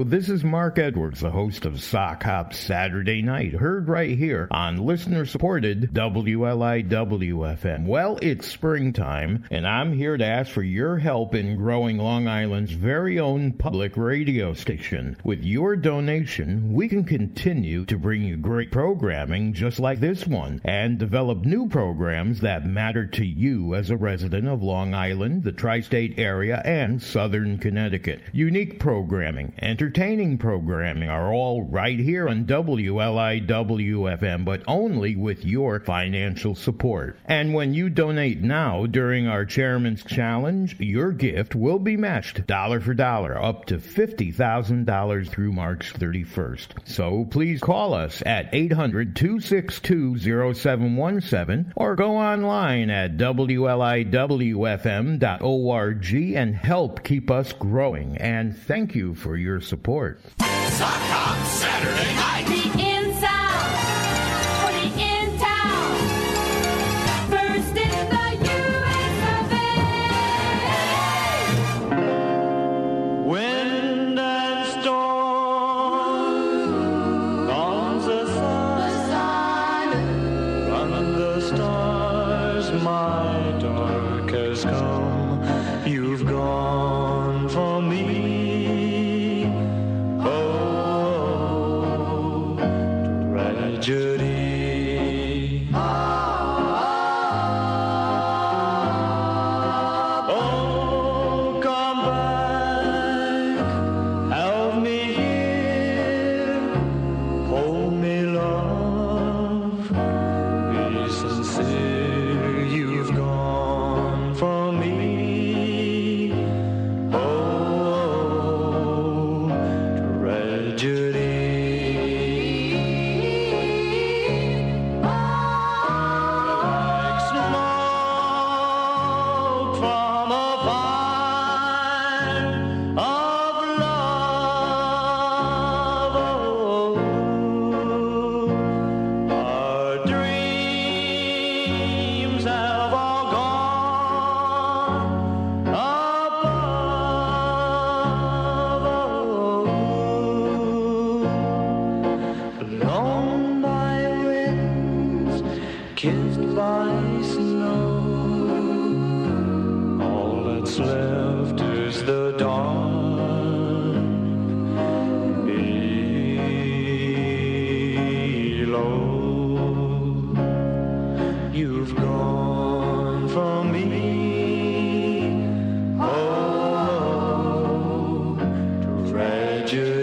This is Mark Edwards, the host of Sock Hop Saturday Night, heard right here on listener supported WLIWFM. Well, it's springtime, and I'm here to ask for your help in growing Long Island's very own public radio station. With your donation, we can continue to bring you great programming just like this one and develop new programs that matter to you as a resident of Long Island, the tri state area, and southern Connecticut. Unique programming, entertaining programming are all right here on WLIWFM, but only with your financial support. And when you donate now during our Chairman's Challenge, your gift will be matched dollar for dollar up to $50,000 through March 31st. So please call us at 800 262 0717 or go online at WLIWFM.org and help keep us growing. And thank you for your support. Sock Hop Saturday night. Tragedy.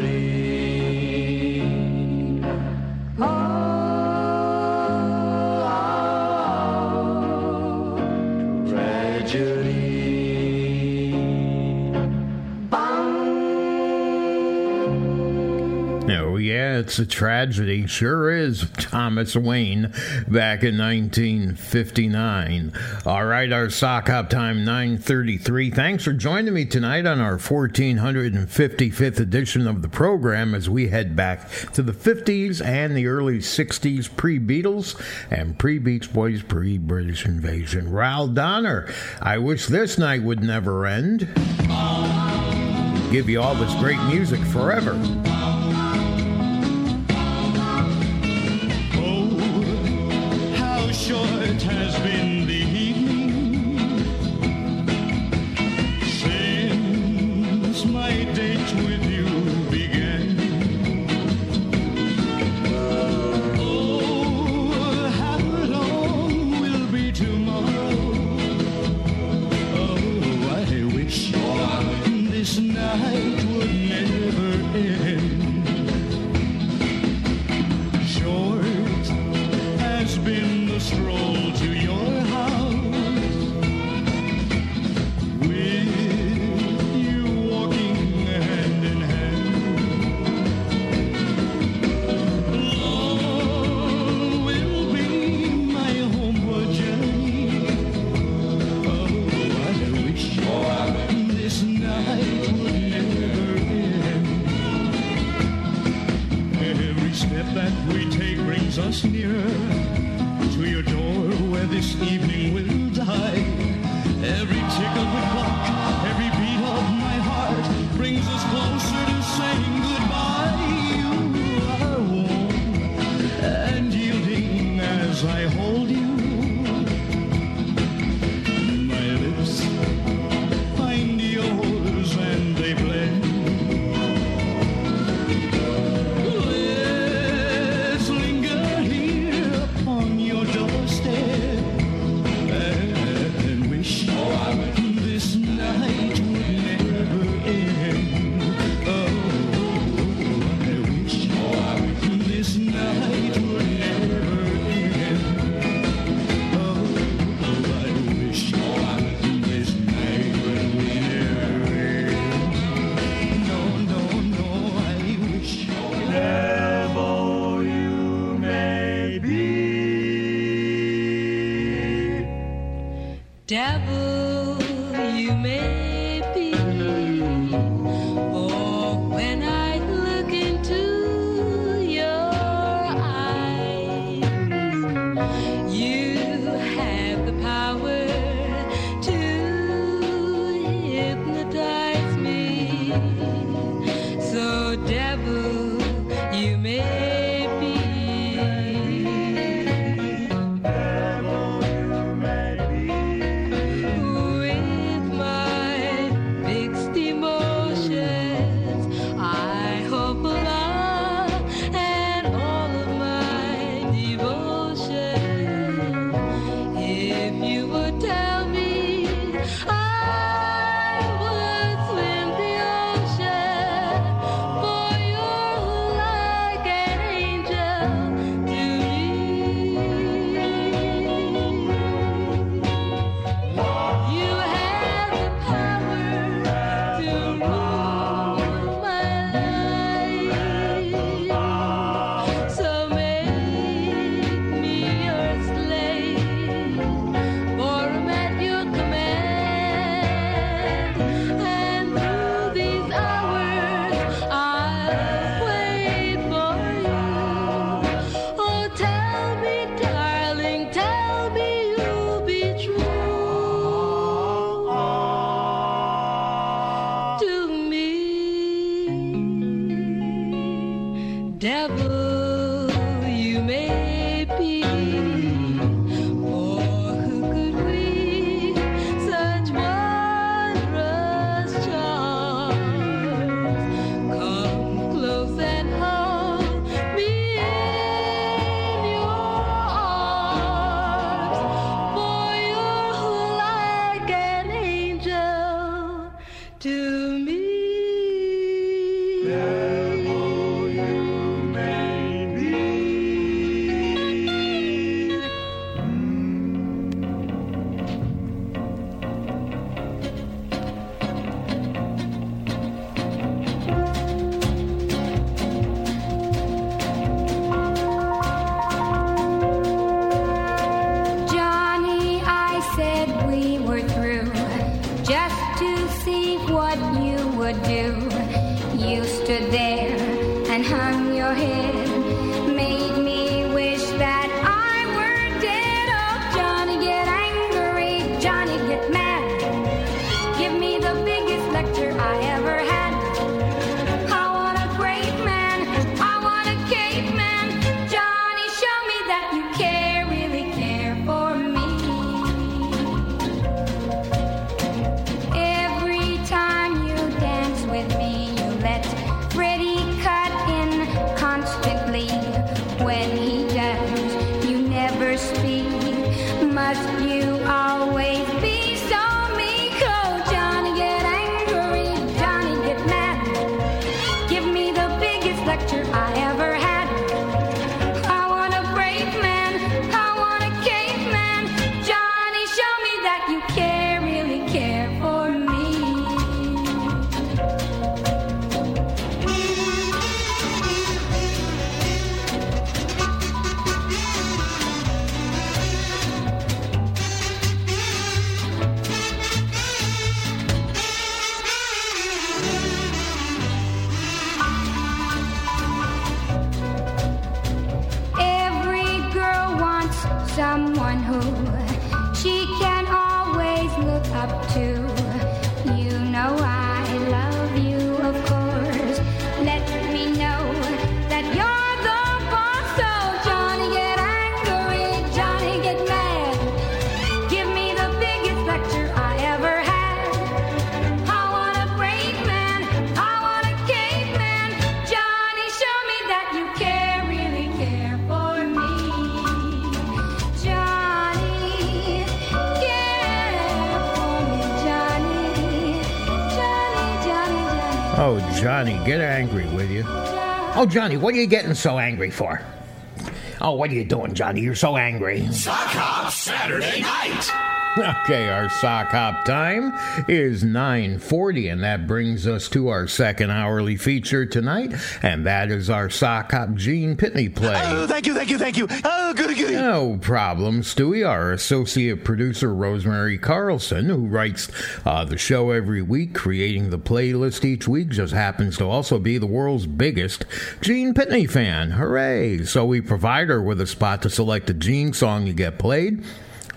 It's a tragedy, sure is, Thomas Wayne back in 1959. All right, our sock hop time 9:33. Thanks for joining me tonight on our 1455th edition of the program as we head back to the 50s and the early 60s pre-Beatles and pre-Beach Boys pre-British Invasion. Ral Donner, I wish this night would never end. Give you all this great music forever. Johnny, get angry, will you? Oh, Johnny, what are you getting so angry for? Oh, what are you doing, Johnny? You're so angry. Sock Hop Saturday night. Okay, our sock hop time is 9:40 and that brings us to our second hourly feature tonight and that is our sock hop Gene Pitney play. Oh, thank you, thank you, thank you. Oh, goody, goody. No problem, Stewie. Our associate producer, Rosemary Carlson, who writes uh, the show every week, creating the playlist each week, just happens to also be the world's biggest Gene Pitney fan. Hooray! So we provide her with a spot to select a Gene song to get played.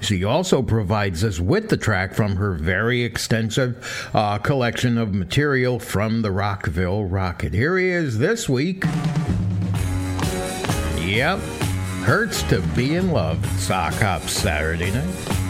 She also provides us with the track from her very extensive uh, collection of material from the Rockville Rocket. Here he is this week. Yep. Hurts to be in love. Sock Hop Saturday night.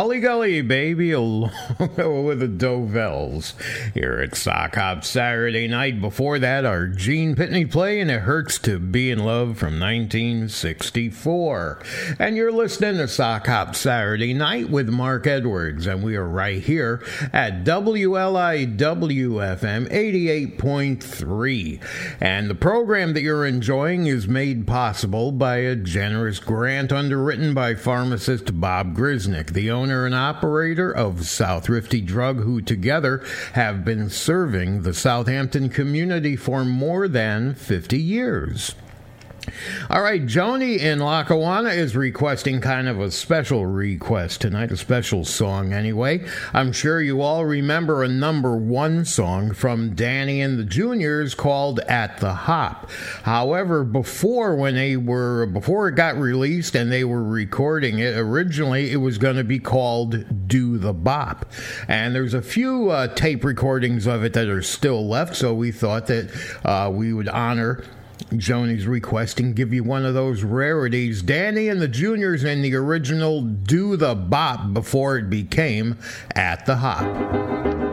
Hully Gully, baby, along with the Dovells here at Sock Hop Saturday night. Before that, our Gene Pitney play, and It Hurts to Be in Love from 1964. And you're listening to Sock Hop Saturday night with Mark Edwards, and we are right here at WLIWFM 88.3. And the program that you're enjoying is made possible by a generous grant underwritten by pharmacist Bob Grisnick, the owner and operator of South Rifty Drug, who together have been serving the Southampton community for more than 50 years. All right, Joni in Lackawanna is requesting kind of a special request tonight, a special song anyway. I'm sure you all remember a number one song from Danny and the Juniors called At the Hop. However, before when they were before it got released and they were recording it, originally it was going to be called Do the Bop. And there's a few uh, tape recordings of it that are still left, so we thought that uh, we would honor Joni's requesting give you one of those rarities. Danny and the Juniors in the original Do the Bop before it became At the Hop.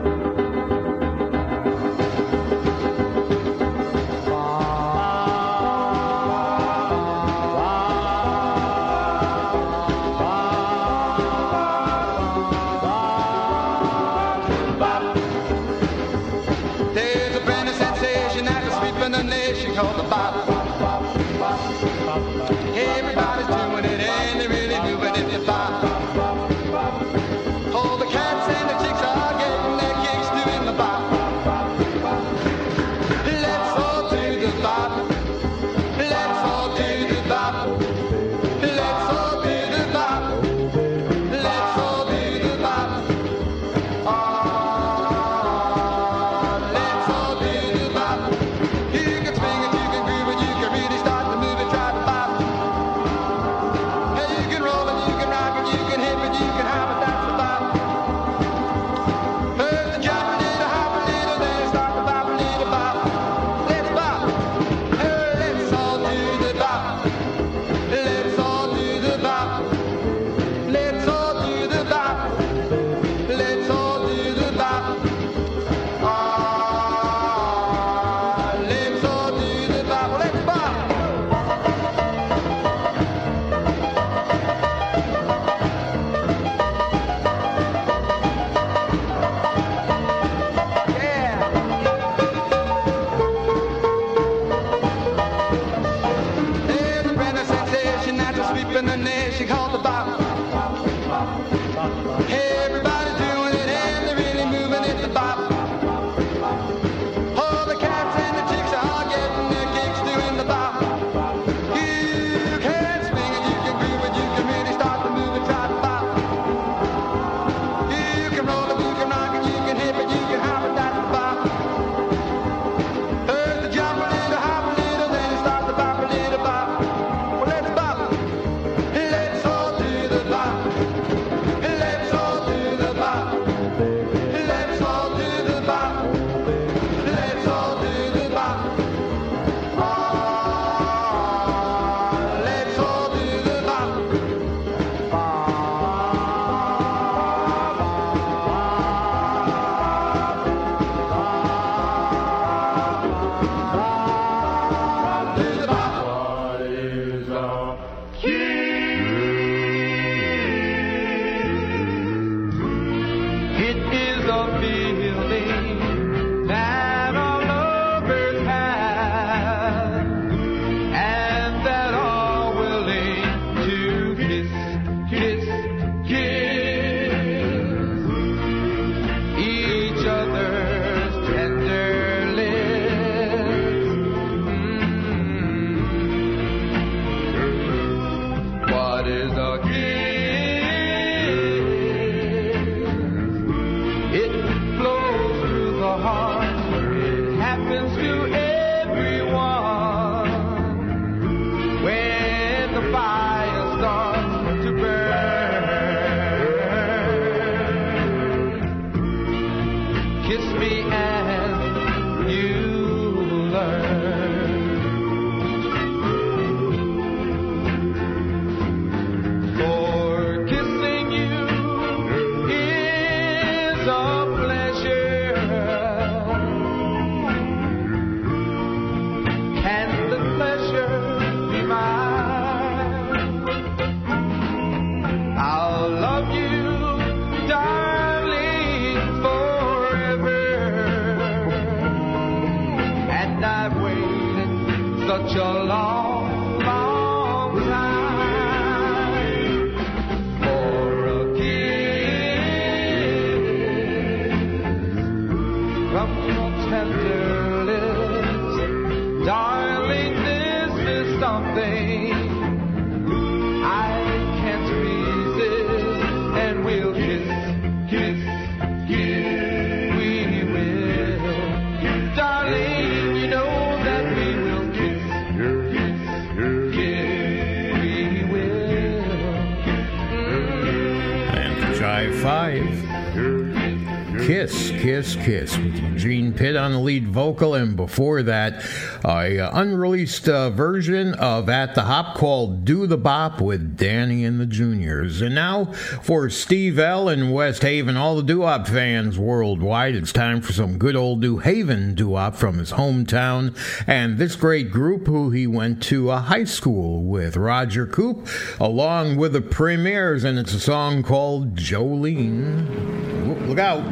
vocal, and before that, a uh, unreleased uh, version of At the Hop called Do the Bop with Danny and the Juniors. And now for Steve L. and West Haven, all the doo-wop fans worldwide, it's time for some good old New Haven doo-wop from his hometown and this great group who he went to a high school with, Roger Koob, along with the Premiers, and it's a song called Jolene. Look out.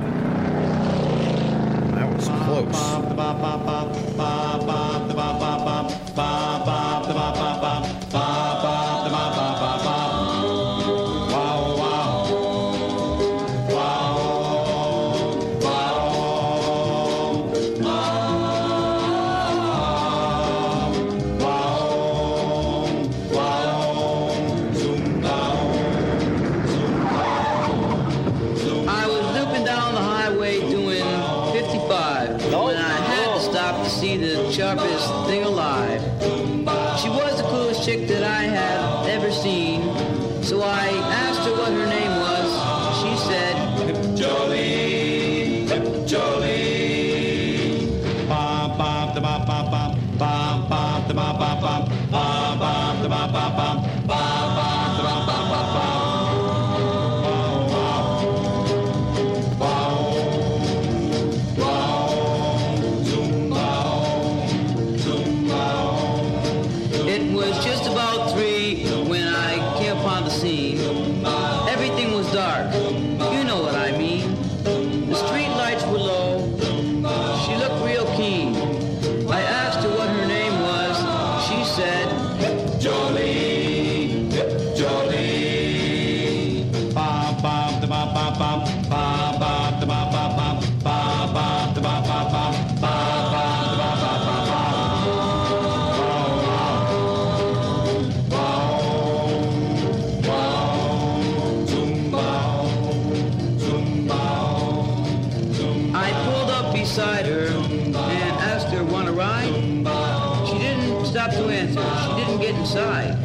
It's close. ride? She didn't stop to answer. She didn't get inside.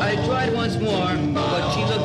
I tried once more, but she looked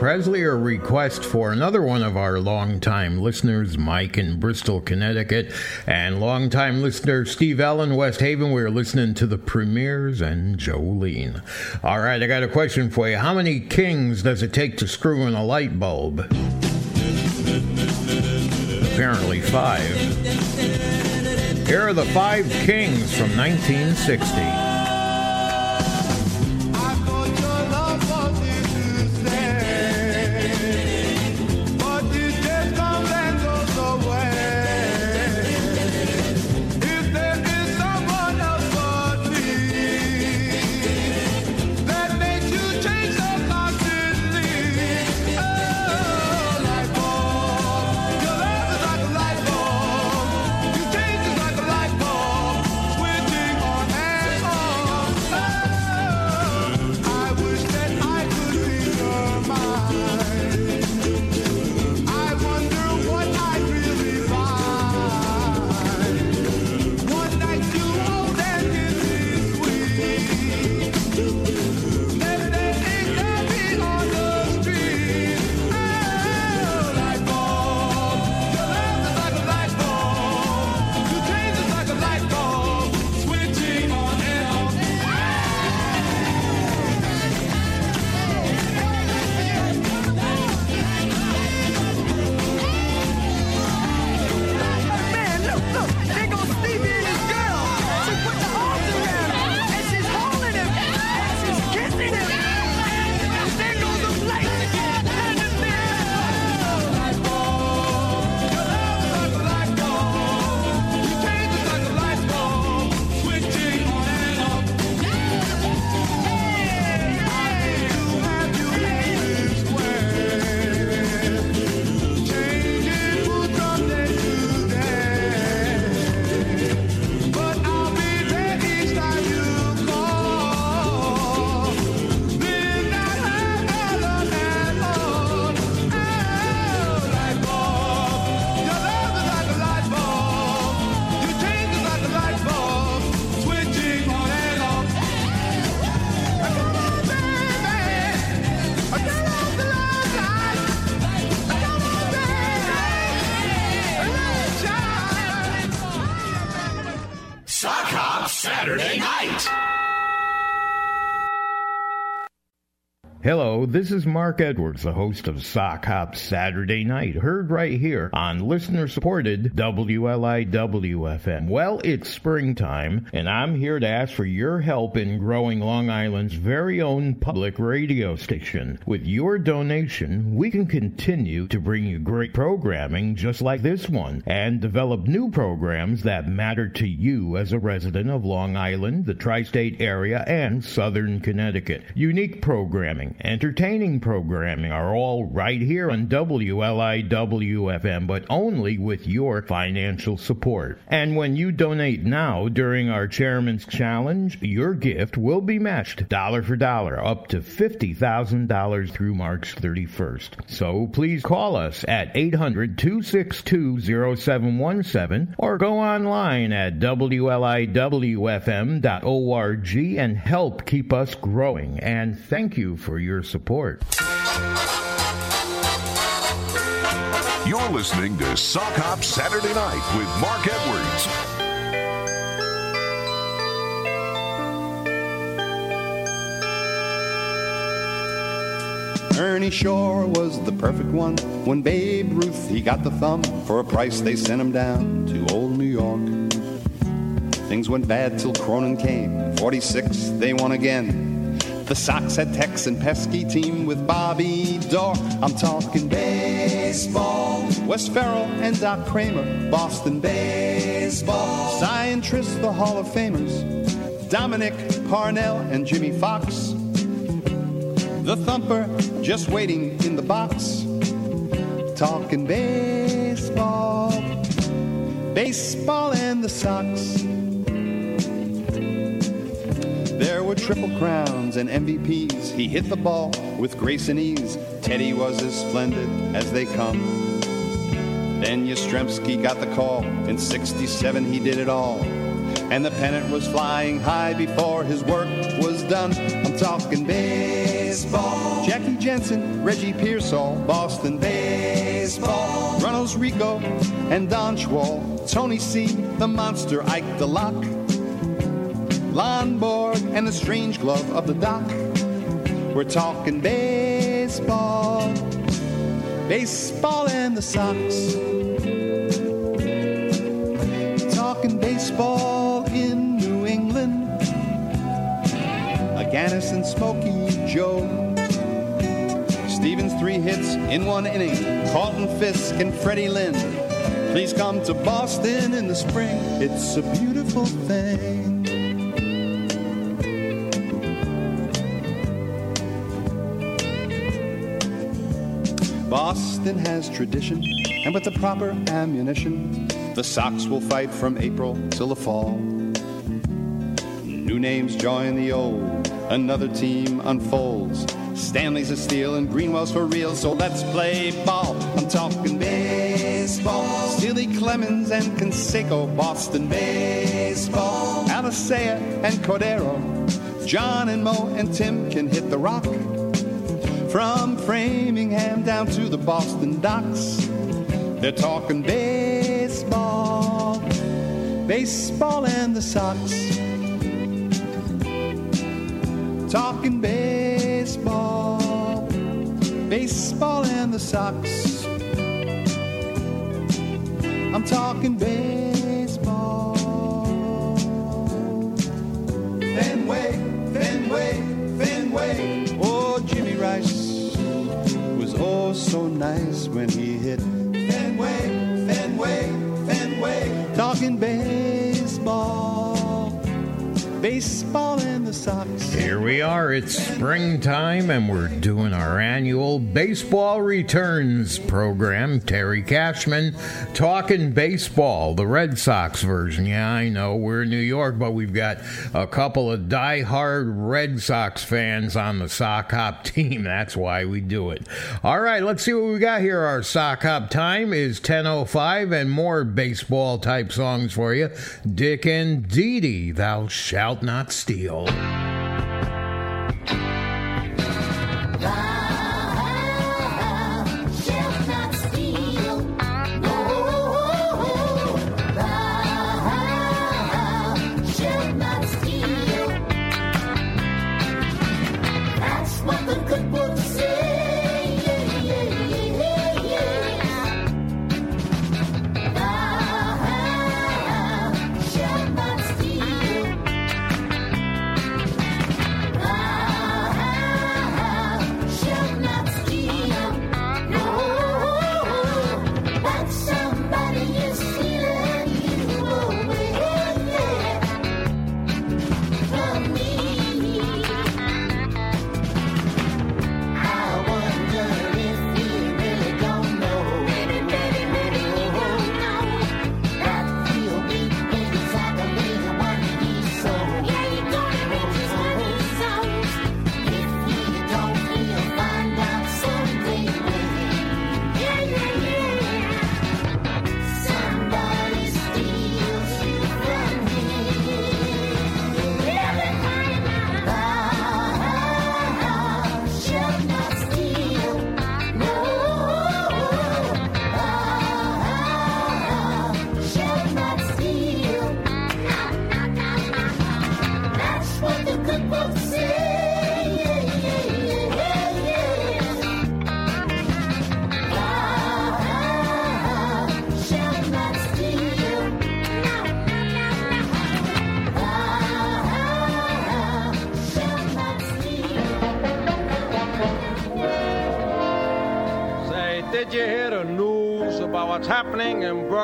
Presley, a request for another one of our longtime listeners, Mike in Bristol, Connecticut, and longtime listener Steve Allen, West Haven. We're listening to the Premiers and Jolene. All right, I got a question for you. How many kings does it take to screw in a light bulb? Apparently five. Here are the five kings from 1960. Saturday night. Hello, this is Mark Edwards, the host of Sock Hop Saturday Night, heard right here on listener supported WLIWFM. Well, it's springtime, and I'm here to ask for your help in growing Long Island's very own public radio station. With your donation, we can continue to bring you great programming just like this one, and develop new programs that matter to you as a resident of Long Island, the tri state area, and southern Connecticut. Unique programming, entertaining programming are all right here on WLIWFM, but only with your financial support. And when you donate now during our Chairman's Challenge, your gift will be matched dollar for dollar up to $50,000 through March 31st. So please call us at 800 262 0717 or go online at WLIWFM.org and help keep us growing. And thank you for your support. You're listening to Sock Hop Saturday Night with Mark Edwards. Ernie Shore was the perfect one. When Babe Ruth, he got the thumb. For a price, they sent him down to old New York. Things went bad till Cronin came. 46, they won again. The Sox had Tex and Pesky team with Bobby Doerr. I'm talking baseball. Wes Ferrell and Doc Cramer, Boston baseball. Tris, the Hall of Famers. Dominic Parnell and Jimmie Foxx. The Thumper just waiting in the box. Talking baseball. Baseball and the Sox. There were triple crowns and MVPs. He hit the ball with grace and ease. Teddy was as splendid as they come. Then Yastrzemski got the call. In 67 he did it all. And the pennant was flying high before his work was done. I'm talking baseball. Jackie Jensen, Reggie Piersall, Boston baseball. Runnels Rico and Don Schwall. Tony C, the monster Ike DeLock. Lon Borg and the strange glove of the doc. We're talking baseball, baseball and the Sox. Talking baseball in New England. Agganis and Smokey Joe. Stephens three hits in one inning. Carlton Fisk and Freddie Lynn. Please come to Boston in the spring. It's a beautiful thing. Boston has tradition, and with the proper ammunition, the Sox will fight from April till the fall. New names join the old, another team unfolds. Stanley's a steal and Greenwell's for real, so let's play ball. I'm talking baseball. Steely Clemens and Canseco, Boston baseball. Alicea and Cordero. John and Mo and Tim can hit the rock. From Framingham down to the Boston docks, they're talking baseball, baseball and the Sox. Talking baseball, baseball and the Sox. I'm talking baseball. Nice when he hit Fenway, Fenway, Fenway. Talking baseball, baseball and the Sox. Here we are. It's springtime, and we're doing our annual baseball returns program. Terry Cashman talking baseball, the Red Sox version. Yeah, I know we're in New York, but we've got a couple of die-hard Red Sox fans on the sock hop team. That's why we do it. All right, let's see what we got here. Our sock hop time is 10:05, and more baseball type songs for you. Dick and Dee Dee, Thou Shalt Not Steal. Shall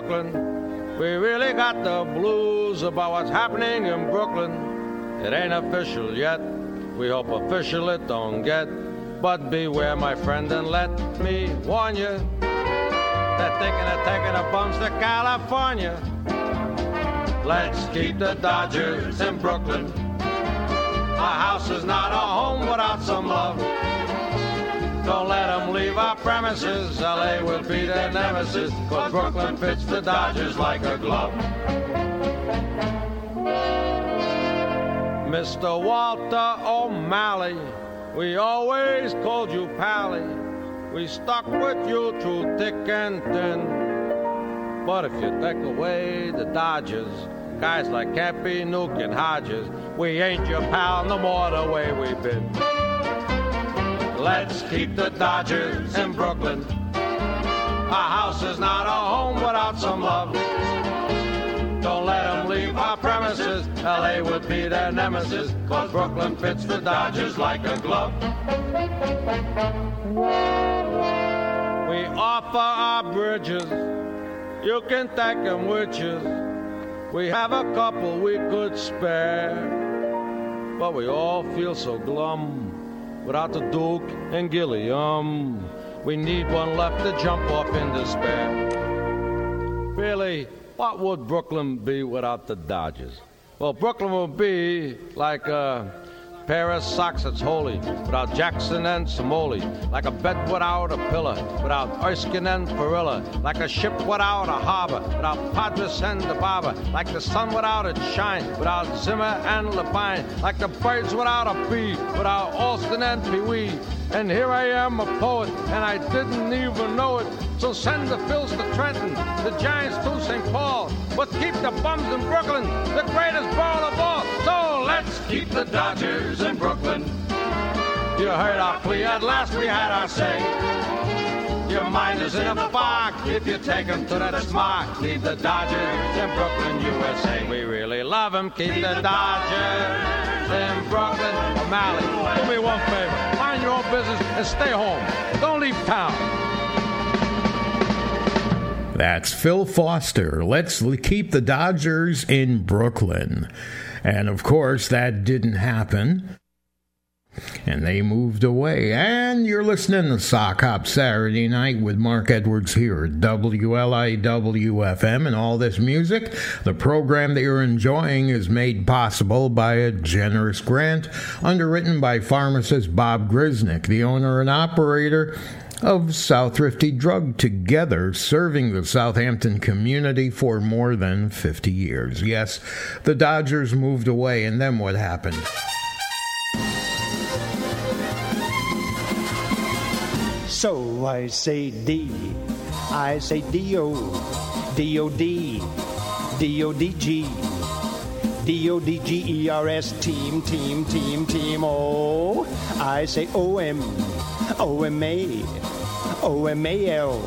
Brooklyn? We really got the blues about what's happening in Brooklyn. It ain't official yet. We hope official it don't get. But beware, my friend, and let me warn you. They're thinking of taking the bums to California. Let's keep the Dodgers in Brooklyn. Our house is not a home without some love. Don't let them leave our premises. LA will be their nemesis. Cause Brooklyn fits the Dodgers like a glove. Mr. Walter O'Malley, we always called you Pally. We stuck with you through thick and thin. But if you take away the Dodgers, guys like Campy, Nuke, and Hodges, we ain't your pal no more the way we've been. Let's keep the Dodgers in Brooklyn. Our house is not a home without some love. Don't let them leave our premises. LA would be their nemesis. Cause Brooklyn fits the Dodgers like a glove. We offer our bridges. You can take them you. We have a couple we could spare. But we all feel so glum without the Duke and Gilliam. We need one left to jump off in despair. Really, what would Brooklyn be without the Dodgers? Well, Brooklyn would be like a pair of socks that's holy, without Jackson and Somoli, like a bed without a pillow, without Erskine and Furillo, like a ship without a harbor, without Podres and the barber, like the sun without its shine, without Zimmer and Labine, like the birds without a bee, without Alston and Pee Wee. And here I am, a poet, and I didn't even know it. So send the Phils to Trenton, the Giants to St. Paul, but keep the bums in Brooklyn, the greatest ball of all. So let's keep the Dodgers in Brooklyn. You heard our plea, at last we had our say. Your mind is in a fog if you take 'em to that smart. Leave the Dodgers in Brooklyn, USA. We really love 'em. Keep the Dodgers in Brooklyn. O'Malley, do me one favor. Mind your own business and stay home. Don't leave town. That's Phil Foster. Let's keep the Dodgers in Brooklyn. And of course, that didn't happen. And they moved away. And you're listening to Sock Hop Saturday Night with Mark Edwards here at WLIWFM and all this music. The program that you're enjoying is made possible by a generous grant underwritten by pharmacist Bob Grisnick, the owner and operator of South Thrifty Drug Together, serving the Southampton community for more than 50 years. Yes, the Dodgers moved away, and then what happened? So I say D, I say D-O, D-O-D, D-O-D-G, D-O-D-G-E-R-S, team, team, team, team, O. I say O-M, O-M-A, O-M-A-L.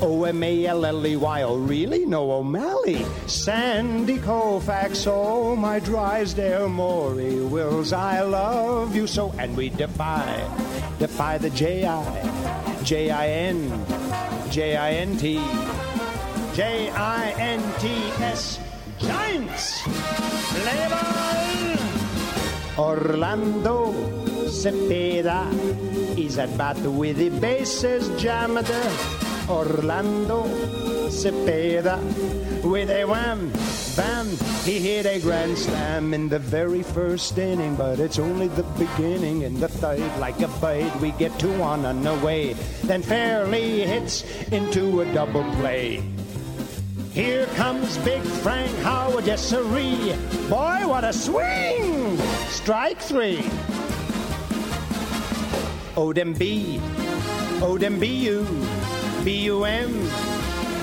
O-M-A-L-L-E-Y, oh really? No O'Malley. Sandy Koufax, oh my Drysdale Maury Wills, I love you so. And we defy, defy the J-I, J-I-N, J-I-N-T, J-I-N-T-S, Giants. Play. Orlando Cepeda is at bat with the bases jammed. Orlando Cepeda with a wham, bam. He hit a grand slam in the very first inning, but it's only the beginning. In the third, like a bird, we get two on and away. Then Fairly hits into a double play. Here comes Big Frank Howard, yes sirree. Boy, what a swing! Strike three. Odem B, Odem B-U, B-U-M,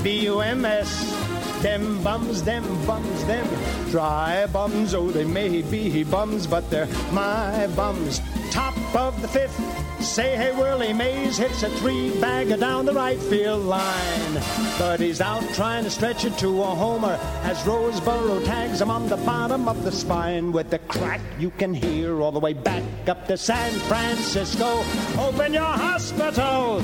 B-U-M-S. Them bums, them bums, them dry bums. Oh, they may be bums, but they're my bums top of the fifth. Say hey, Willie Mays hits a three bagger down the right field line. But he's out trying to stretch it to a homer as Roseboro tags him on the bottom of the spine with a crack you can hear all the way back up to San Francisco. Open your hospital!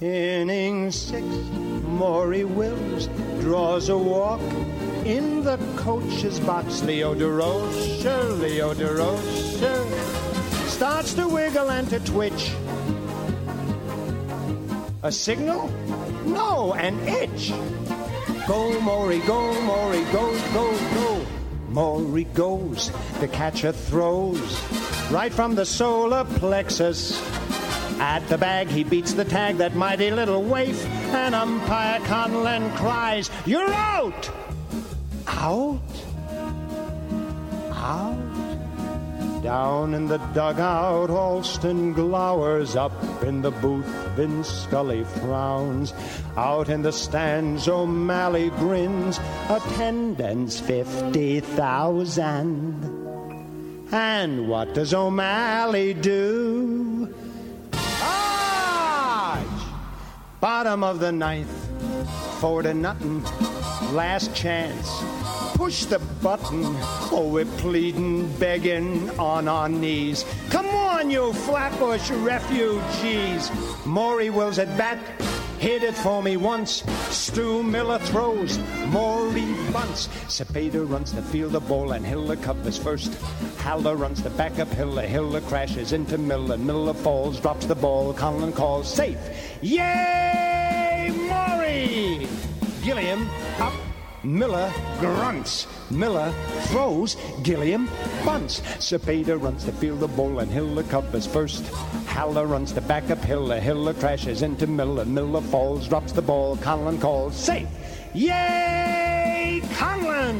Inning six, Maury Wills draws a walk in the coach's box, Leo Durocher, Leo oh, Durocher starts to wiggle and to twitch. A signal? No, an itch. Go, Maury, go, Maury, go, go, go. Maury goes, the catcher throws right from the solar plexus. At the bag, he beats the tag, that mighty little waif, and umpire Conlan cries, You're out! Out? Out? Down in the dugout, Alston glowers. Up in the booth, Vince Scully frowns. Out in the stands, O'Malley grins. Attendance 50,000. And what does O'Malley do? Bottom of the ninth. Four to nothing. Last chance. Push the button. Oh, we're pleading, begging on our knees. Come on, you Flatbush refugees. Maury Wills at bat. Hit it for me once. Stu Miller throws. Maury bunts. Cepeda runs the field the ball and Hiller covers first. Haller runs the backup Hiller. Hiller crashes into Miller. Miller falls, drops the ball. Conlan calls safe. Yay, Maury! Gilliam up. Miller grunts. Miller throws. Gilliam bunts. Cepeda runs to field the ball and Hiller covers first. Haller runs the backup Hiller. Hiller crashes into Miller. Miller falls, drops the ball. Conlan calls safe. Yay, Conlan!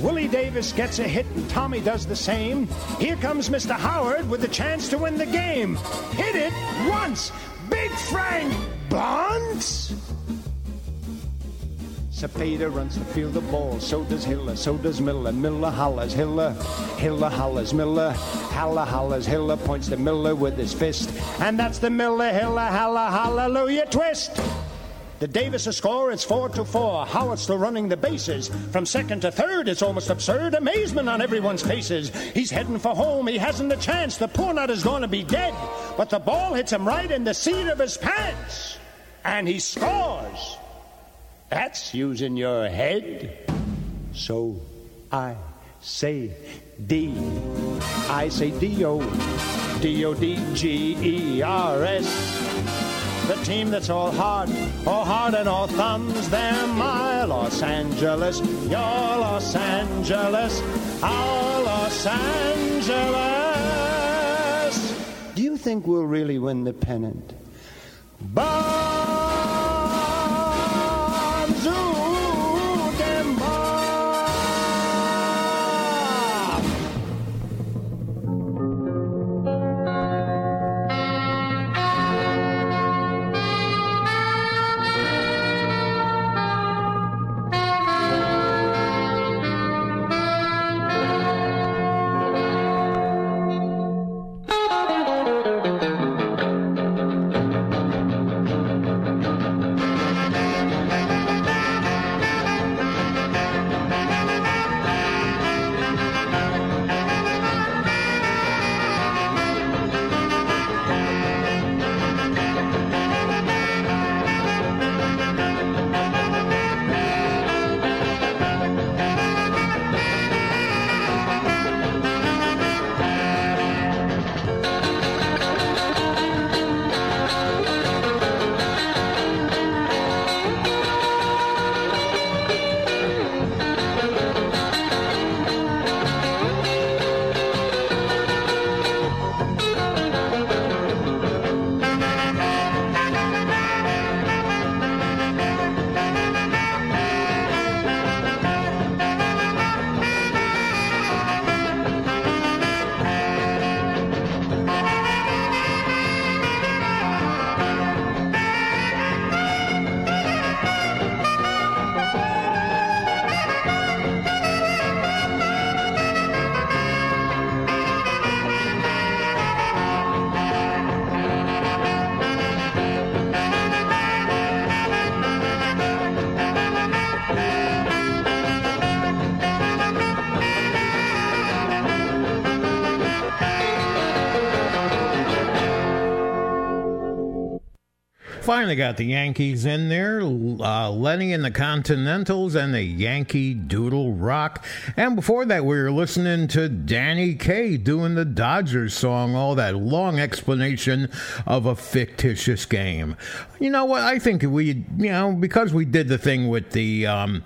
Willie Davis gets a hit and Tommy does the same. Here comes Mr. Howard with the chance to win the game. Hit it once. Big Frank bunts. Cepeda runs the field the ball, so does Hiller, so does Miller. Miller hollers, Hiller, Hiller hollers, Miller, Haller hollers, Hiller points to Miller with his fist. And that's the Miller, Hiller, Haller, hallelujah twist. The Davis score, is four to four. Howard's still running the bases. From second to third, it's almost absurd. Amazement on everyone's faces. He's heading for home, he hasn't a chance. The poor nut is going to be dead. But the ball hits him right in the seat of his pants. And he scores. That's using your head. So I say D. I say D-O. D-O-D-G-E-R-S. The team that's all heart, all heart and all thumbs. They're my Los Angeles, your Los Angeles, our Los Angeles. Do you think we'll really win the pennant? Bonzo finally got the Yankees in there, uh, Lenny and the Continentals and the Yankee Doodle Rock. And before that, we were listening to Danny Kaye doing the Dodgers song, all that long explanation of a fictitious game. You know what? I think we, you know, because we did the thing with the. Um,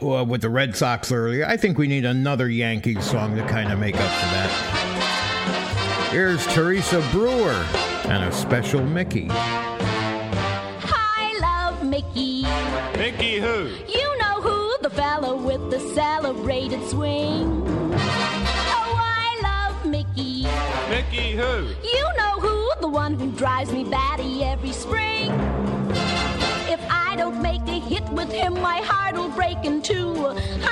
uh, with the Red Sox earlier, I think we need another Yankees song to kind of make up for that. Here's Teresa Brewer and a special Mickey. Fellow with the celebrated swing. Oh, I love Mickey. Mickey who? You know who, the one who drives me batty every spring. If I don't make a hit with him, my heart'll break in two.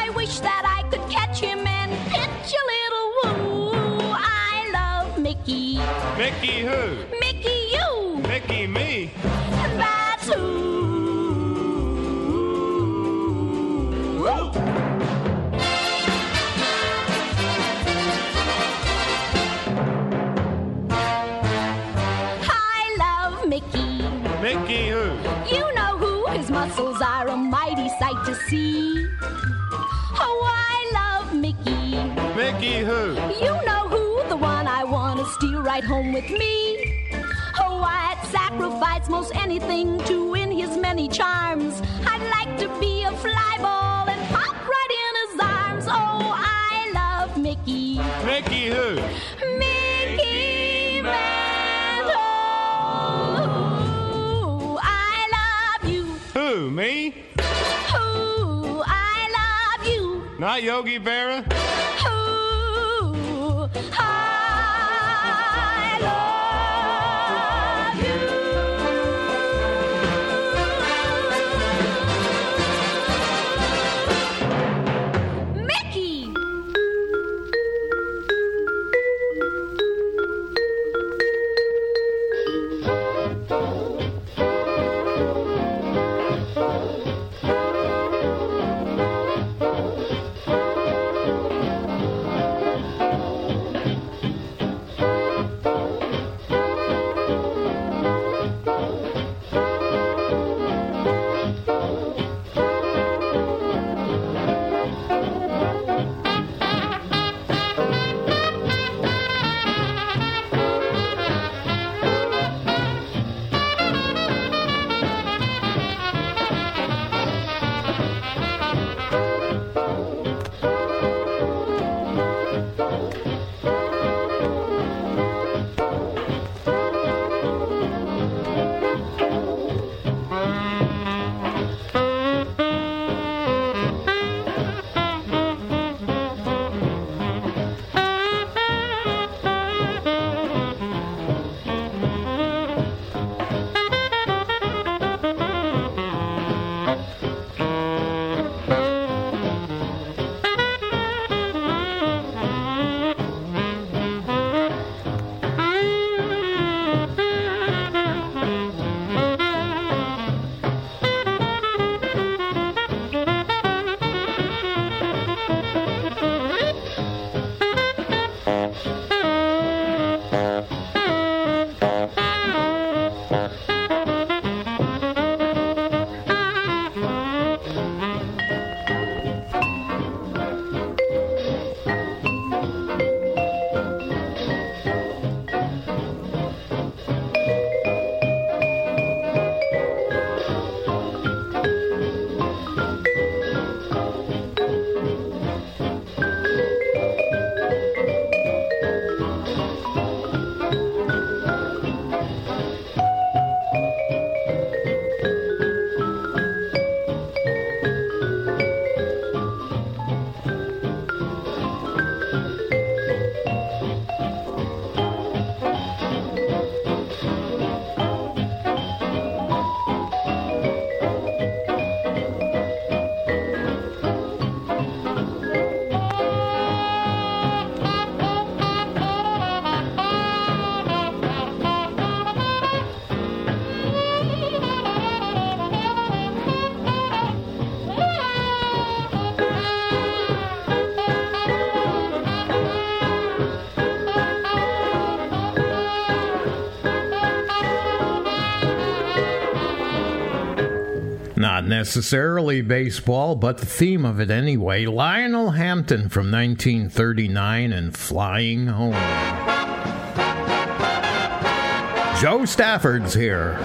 I wish that I could catch him and pitch a little woo. I love Mickey. Mickey who? Mickey, muscles are a mighty sight to see. Oh, I love Mickey. Mickey who? You know who? The one I want to steal right home with me. Oh, I'd sacrifice most anything to win his many charms. I'd like to be a fly ball and pop right in his arms. Oh, I love Mickey. Mickey who? Mickey Who? Me? Ooh, I love you. Not Yogi Berra? Ooh, necessarily baseball, but the theme of it anyway. Lionel Hampton from 1939 and Flying Home. Jo Stafford's here.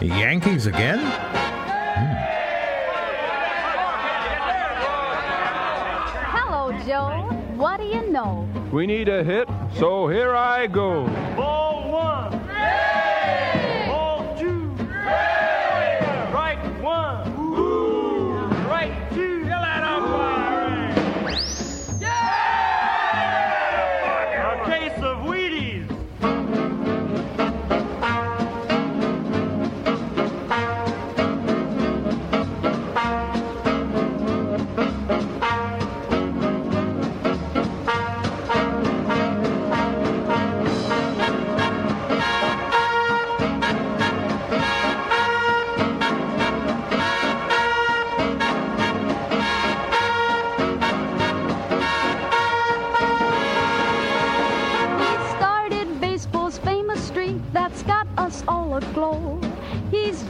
The Yankees again? Hello, Joe. What do you know? We need a hit, so here I go. Ball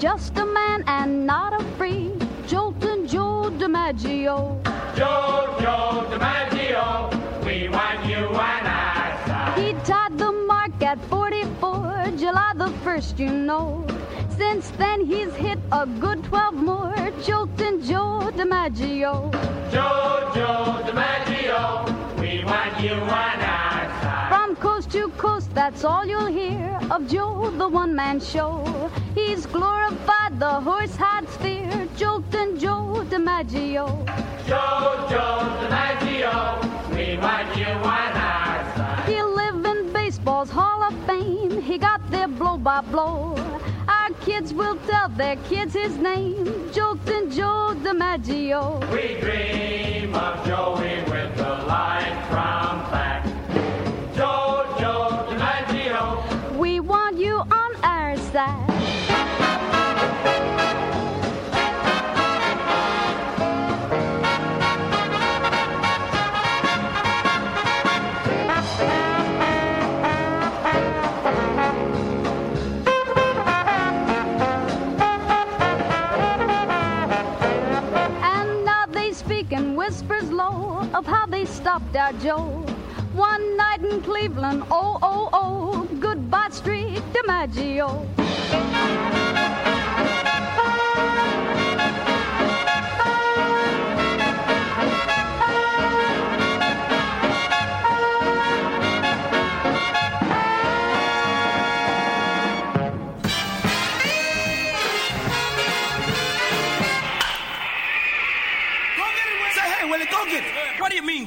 just a man and not a freak. Joltin' Joe DiMaggio. Joe, Joe DiMaggio, we want you on our side. He tied the mark at 44, July the 1st, you know. Since then, he's hit a good 12 more. Joltin' Joe DiMaggio. Joe, Joe DiMaggio, we want you on our coast to coast, that's all you'll hear of Joe, the one man show. He's glorified the horse hide sphere. Joltin' Joe DiMaggio. Joe, Joe DiMaggio, we want you on our side. He'll live in baseball's Hall of Fame. He got there blow by blow. Our kids will tell their kids his name. Joltin' Joe DiMaggio. We dream of Joey with the light from back. Joe, We want you on our side. And now they speak in whispers low of how they stopped our Joe. One night in Cleveland, oh, oh, oh, goodbye, Street DiMaggio.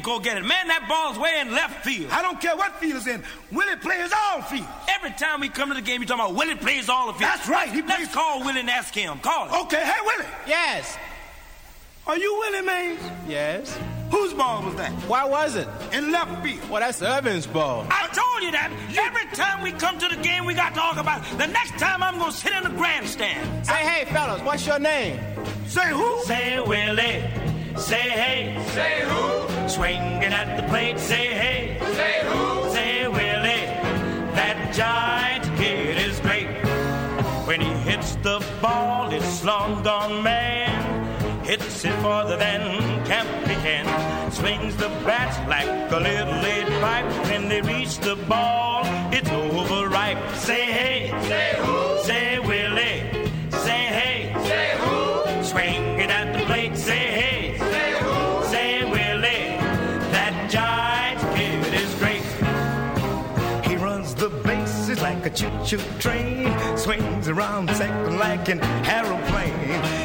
It. What do you mean, go get it? Man, that ball's way in left field. I don't care what field it's in. Willie plays all field. Every time we come to the game, you talking about Willie plays all the field. That's right. He Let's call Willie and ask him. Call him. Okay, hey, Willie. Yes. Are you Willie Mays? Yes. Whose ball was that? Why was it? In left field. Well, that's Irvin's ball. I told you that. Every time we come to the game, we got to talk about it. The next time I'm going to sit in the grandstand. Say, hey, fellas, what's your name? Say who? Say Willie. Say hey. Say who? Swinging at the plate. Say hey. Say who? Say Willie. That giant kid is great. When he hits the ball, it's long gone man. Hits it farther than Campy can. Swings the bat like a little lead pipe. When they reach the ball, it's overripe. Say hey. Say who? Say Willie. Like a choo-choo train. Swings around second like an aeroplane.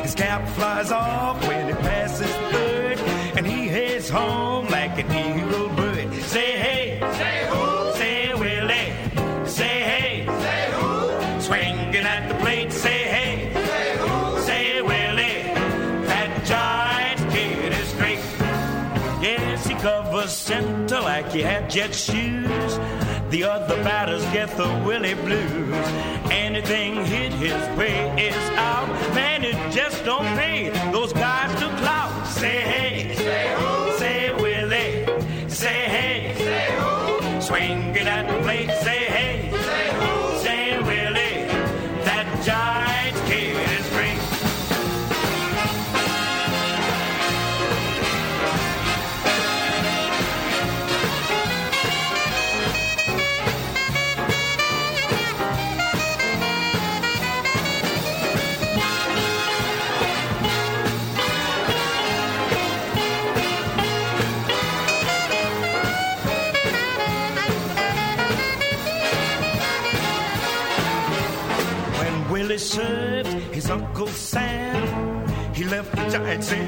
His cap flies off when he passes third. And he heads home like an eagle bird. Say hey. Say who? Say Willie. Eh. Say hey. Say who? Swinging at the plate. Say hey. Say who? Say Willie. Eh. That giant kid is great. Yes, he covers center like he had jet shoes. The other batters get the Willie blues. Anything hit his way is out. Man, it just don't pay those guys to clout. Say hey, say who? Say Willie. Say hey, say who? Swinging at the plate.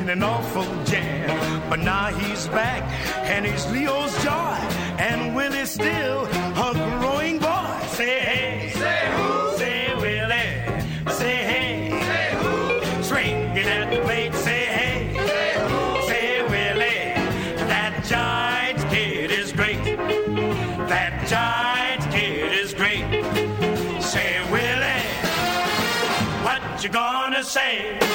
In an awful jam. But now he's back, and he's Leo's joy. And Willie's still a growing boy. Say hey. Say who? Say Willie. Say hey. Say who? Swinging at the plate. Say hey. Say who? Say Willie. That Giants kid is great. That Giants kid is great. Say Willie. What you gonna? Say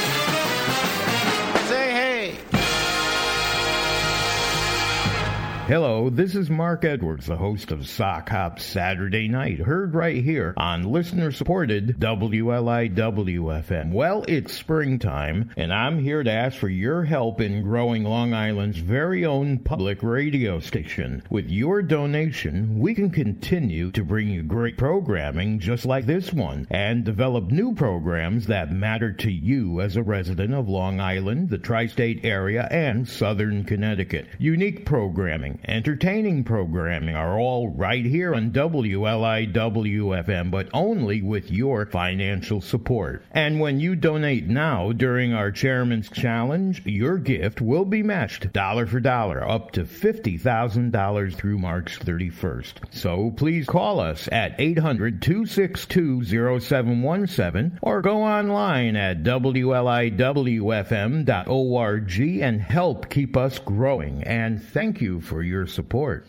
Hello, this is Mark Edwards, the host of Sock Hop Saturday Night, heard right here on listener supported WLIWFM. Well, it's springtime, and I'm here to ask for your help in growing Long Island's very own public radio station. With your donation, we can continue to bring you great programming just like this one and develop new programs that matter to you as a resident of Long Island, the tri state area, and southern Connecticut. Unique programming entertaining programming are all right here on WLIWFM, but only with your financial support. And when you donate now during our Chairman's Challenge, your gift will be matched dollar for dollar up to $50,000 through March 31st. So please call us at 800 262 0717 or go online at WLIWFM.org and help keep us growing. And thank you for your support.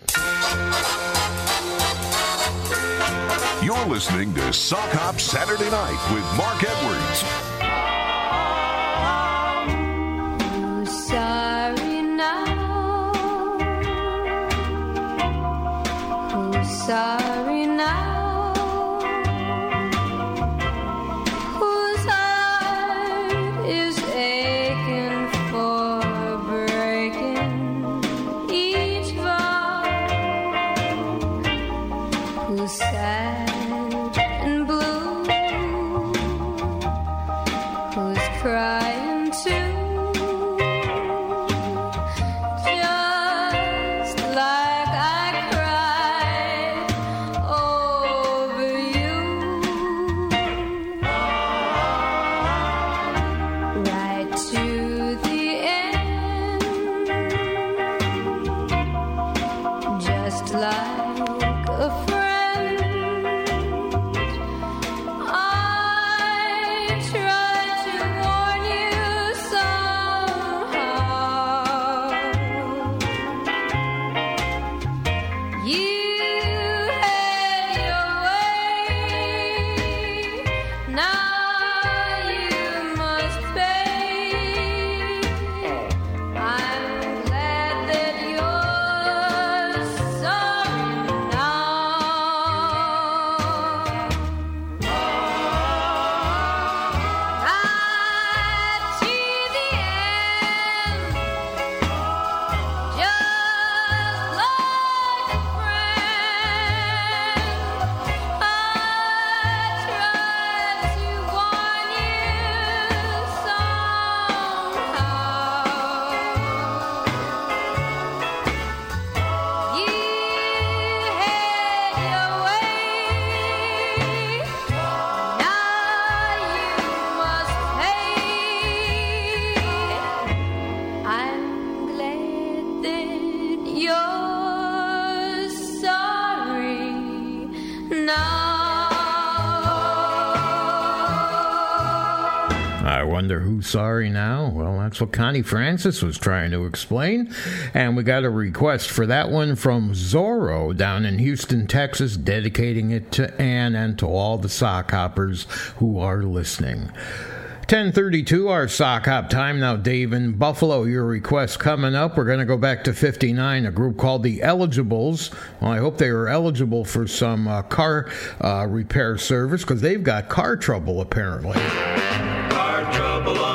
You're listening to Sock Hop Saturday Night with Mark Edwards. Who's sorry wonder who's sorry now? Well, that's what Connie Francis was trying to explain. And we got a request for that one from Zorro down in Houston, Texas, dedicating it to Ann and to all the sock hoppers who are listening. 1032, our sock hop time. Now, Dave in Buffalo, your request coming up. We're going to go back to 59, a group called the Eligibles. Well, I hope they are eligible for some uh, car uh, repair service because they've got car trouble apparently. Car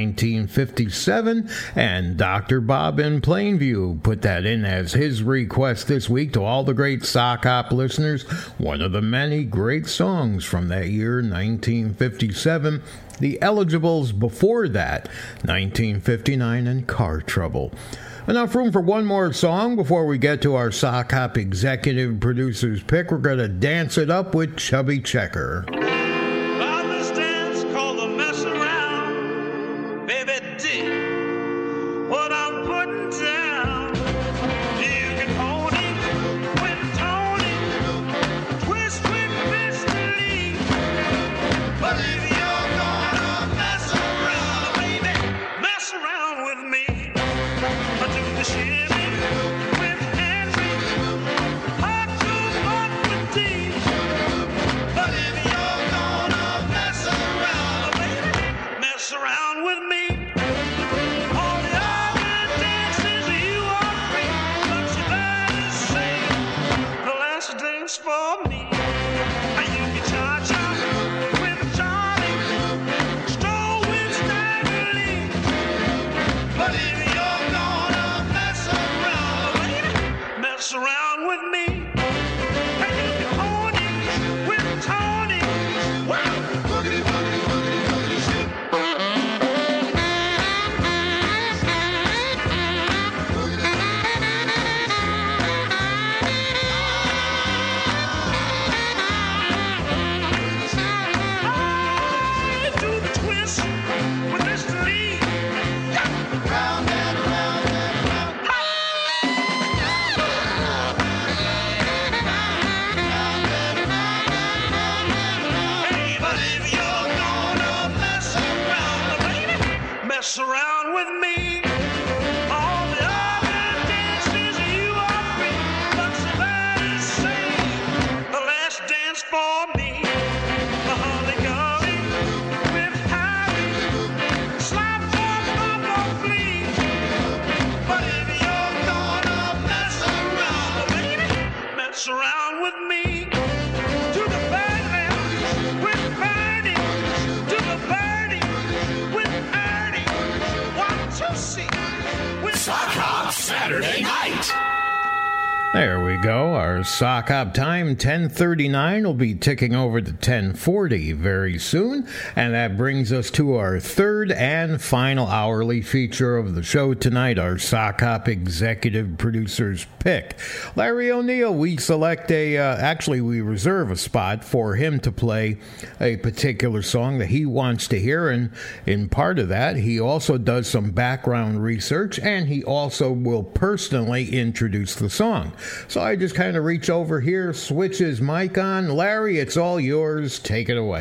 1957, and Dr. Bob in Plainview put that in as his request this week to all the great sock hop listeners. One of the many great songs from that year, 1957 the eligibles before that 1959 and car trouble enough room for one more song before we get to our sock hop executive producer's pick we're going to dance it up with chubby checker Sock time 1039 will be ticking over to 1040 very soon. And that brings us to our third and final hourly feature of the show tonight, our sock hop executive producer's pick. Larry O'Neill, we select a, uh, actually, we reserve a spot for him to play a particular song that he wants to hear. And in part of that, he also does some background research and he also will personally introduce the song. So I just kind of reach over here, switch his mic on. Larry, it's all yours. Take it away.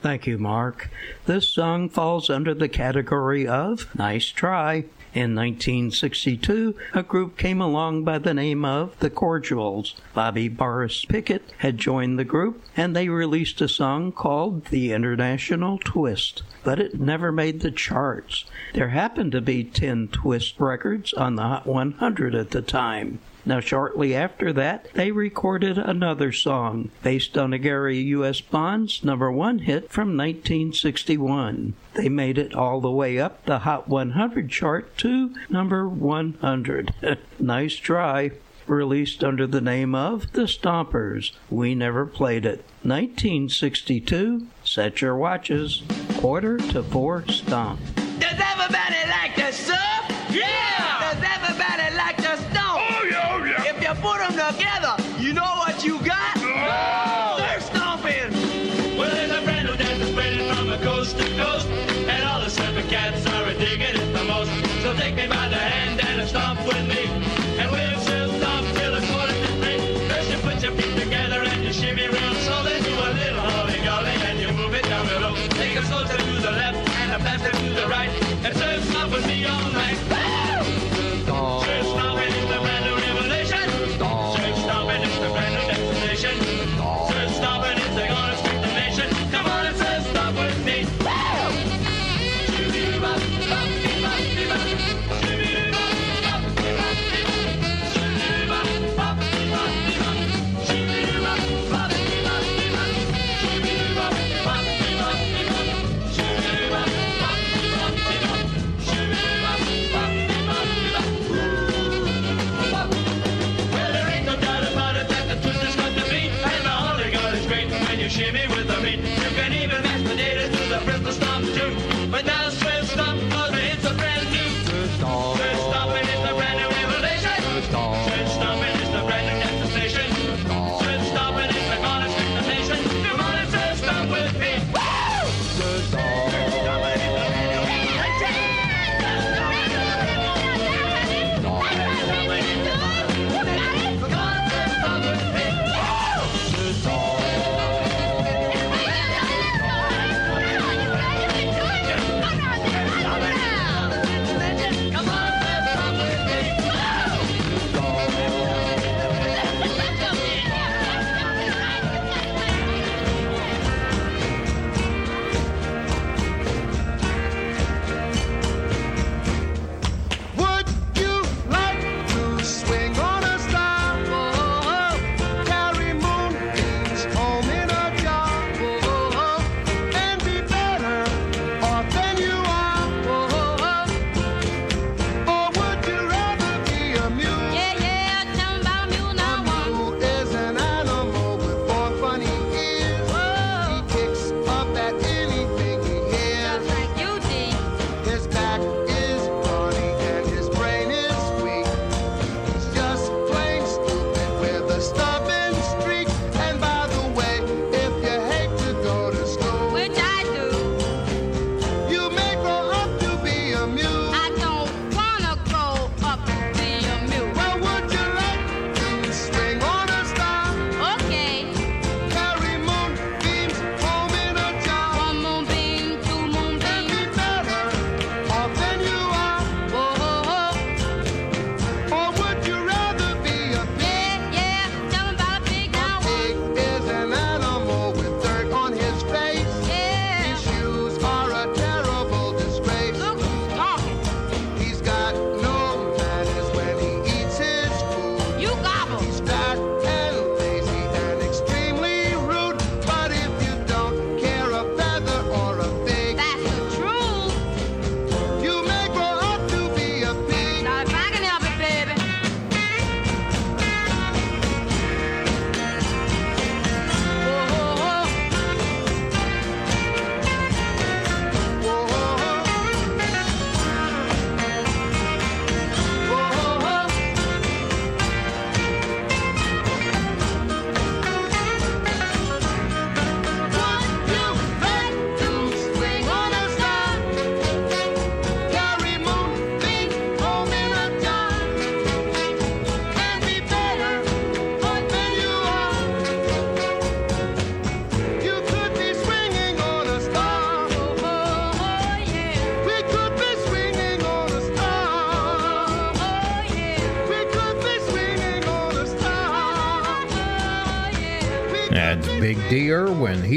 Thank you, Mark. This song falls under the category of Nice Try. In 1962, a group came along by the name of the Cordials. Bobby Boris Pickett had joined the group, and they released a song called The International Twist. But it never made the charts. There happened to be 10 Twist records on the Hot 100 at the time. Now, shortly after that, they recorded another song based on a Gary U.S. Bonds number one hit from 1961. They made it all the way up the Hot 100 chart to number 100. nice try. Released under the name of The Stompers. We never played it. 1962. Set your watches. Quarter to four stomp. Does everybody like to surf? Yeah! Together, you know what you got? Oh! Surf stomping! Well, there's a brand new dance spreading from the coast to coast, and all the surfing cats are digging it the most. So take me by the hand and stomp with me, and we'll surf stomp till it's quarter to three. First you put your feet together and you shimmy real slow, then do a little hully gully and you move it down below. Take a slow to the left and a faster to the right, and surf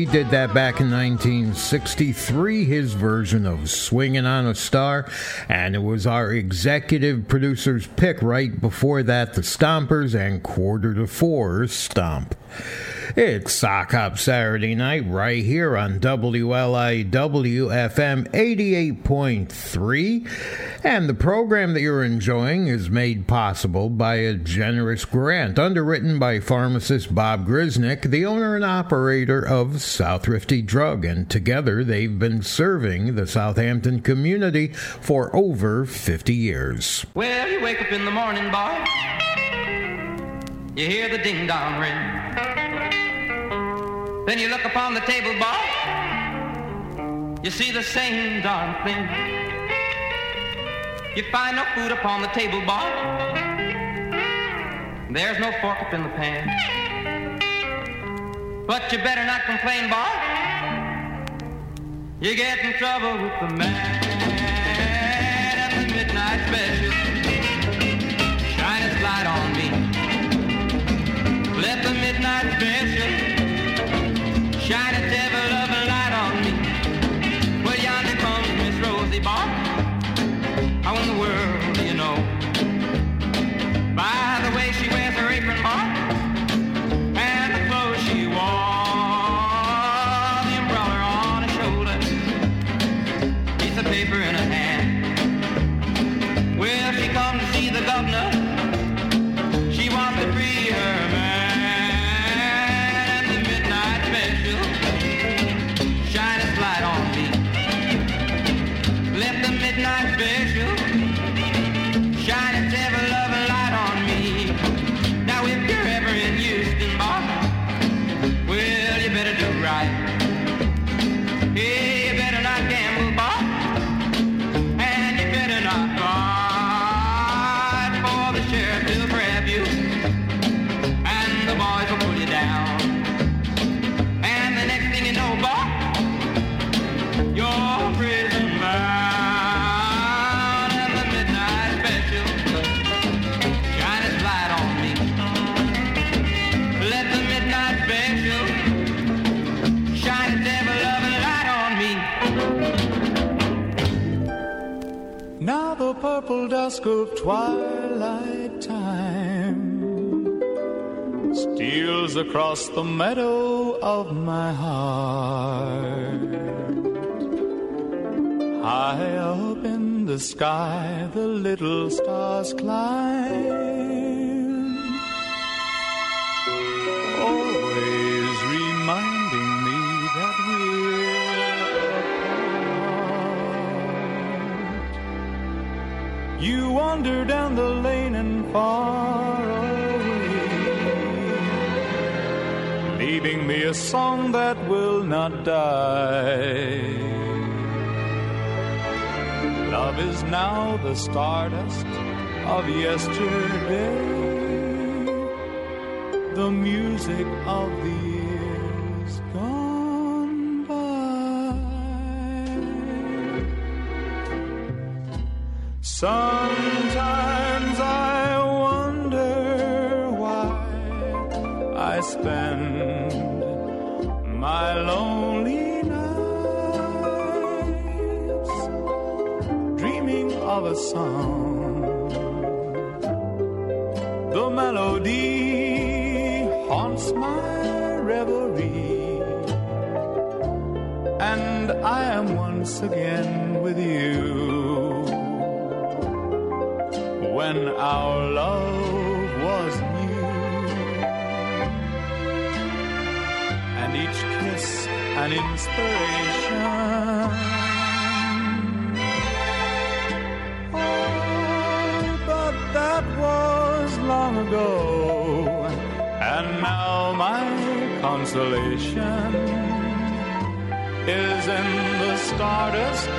He did that back in 1963, his version of Swinging on a Star, and it was our executive producer's pick right before that, the Stompers and Quarter to Four Stomp. It's Sock Hop Saturday night right here on WLIW FM 88.3. And the program that you're enjoying is made possible by a generous grant underwritten by pharmacist Bob Grisnick, the owner and operator of South Rifty Drug. And together they've been serving the Southampton community for over 50 years. Well, you wake up in the morning, boy. You hear the ding dong ring. Then you look upon the table, boy. You see the same darn thing. You find no food upon the table, boy. There's no fork up in the pan. But you better not complain, boy. You get in trouble with the man purple dusk of twilight time steals across the meadow of my heart. High up in the sky, the little stars climb, You wander down the lane and far away, leaving me a song that will not die. Love is now the stardust of yesterday, the music of the Sometimes I wonder why I spend my lonely nights dreaming of a song. The melody haunts my reverie, and I am once again with you when our love was new, and each kiss an inspiration. Oh, but that was long ago, and now my consolation is in the stardust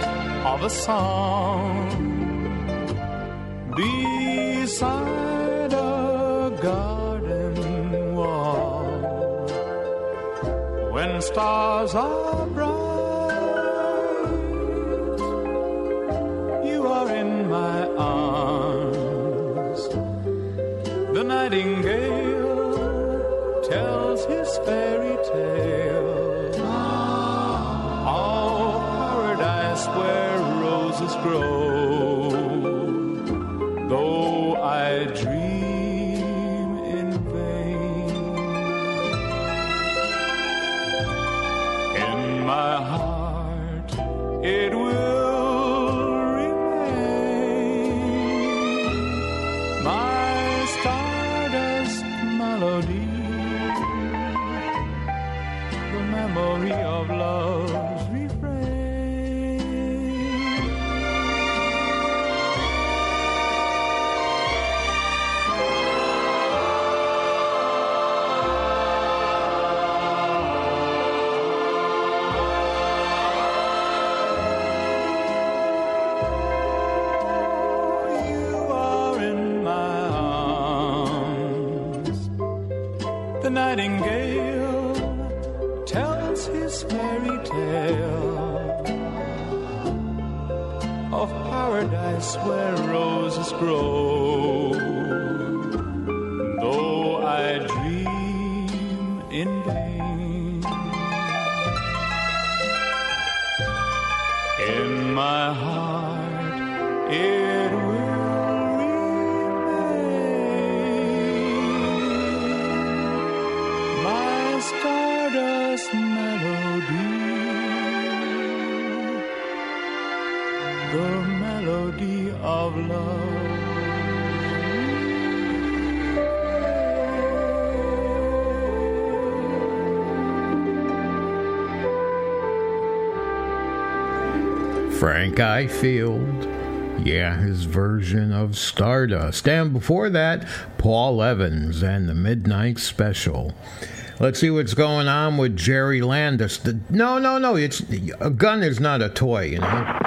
of a song beside a garden wall. When stars are Guy Field. Yeah, his version of Stardust. And before that, Paul Evans and the Midnight Special. Let's see what's going on with Jerry Landis. The, no, no, no. It's a gun is not a toy, you know.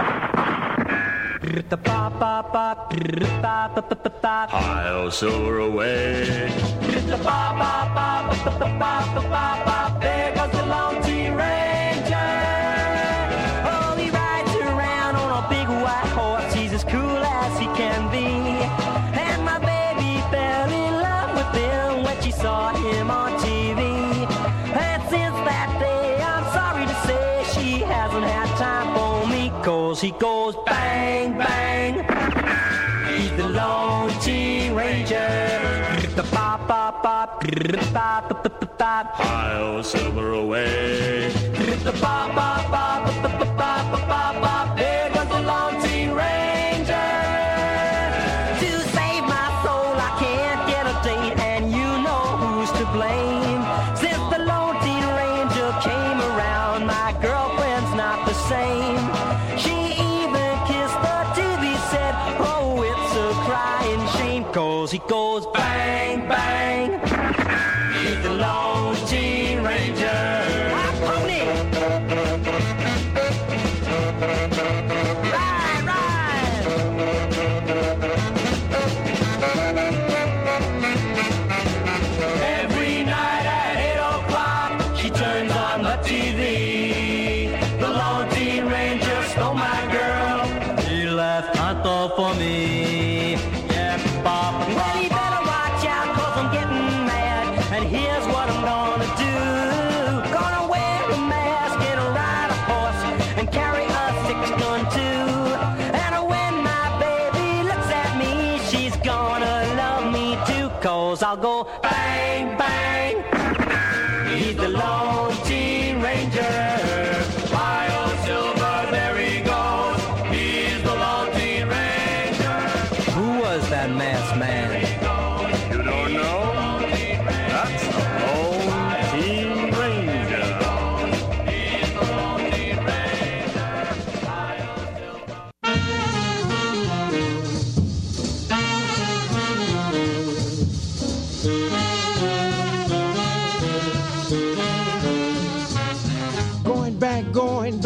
I'll soar away. I'll silver away.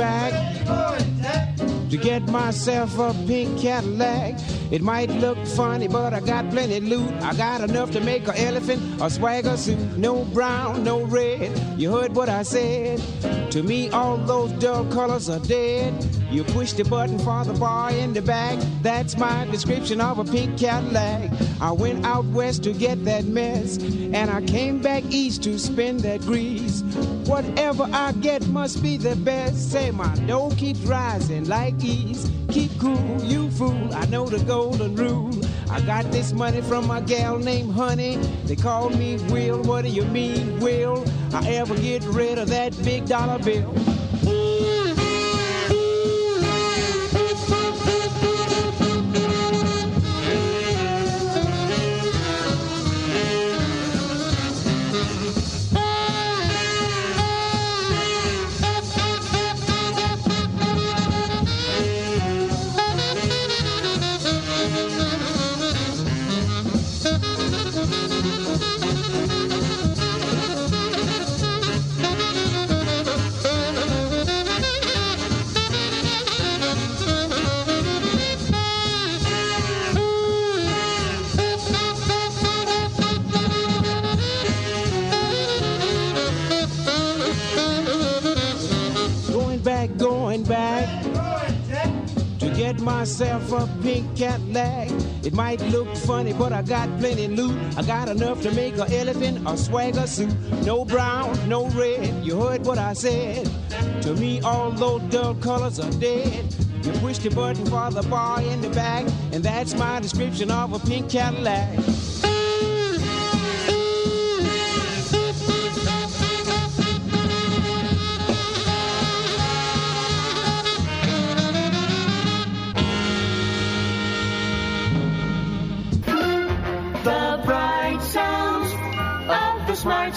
back to get myself a pink Cadillac. It might look funny, but I got plenty loot. I got enough to make an elephant a swagger suit. No brown, no red. You heard what I said. To me, all those dull colors are dead. You push the button for the bar in the back. That's my description of a pink Cadillac. I went out west to get that mess, and I came back east to spend that grease. Whatever I get must be the best. Say my dough keeps rising like ease. Keep cool, you fool. I know the golden rule. I got this money from a gal named Honey. They call me Will. What do you mean, Will? I ever get rid of that big dollar bill? Pink Cadillac. It might look funny, but I got plenty loot. I got enough to make an elephant a swagger suit. No brown, no red. You heard what I said. To me, all those dull colors are dead. You push the button for the bar in the back, and that's my description of a pink Cadillac.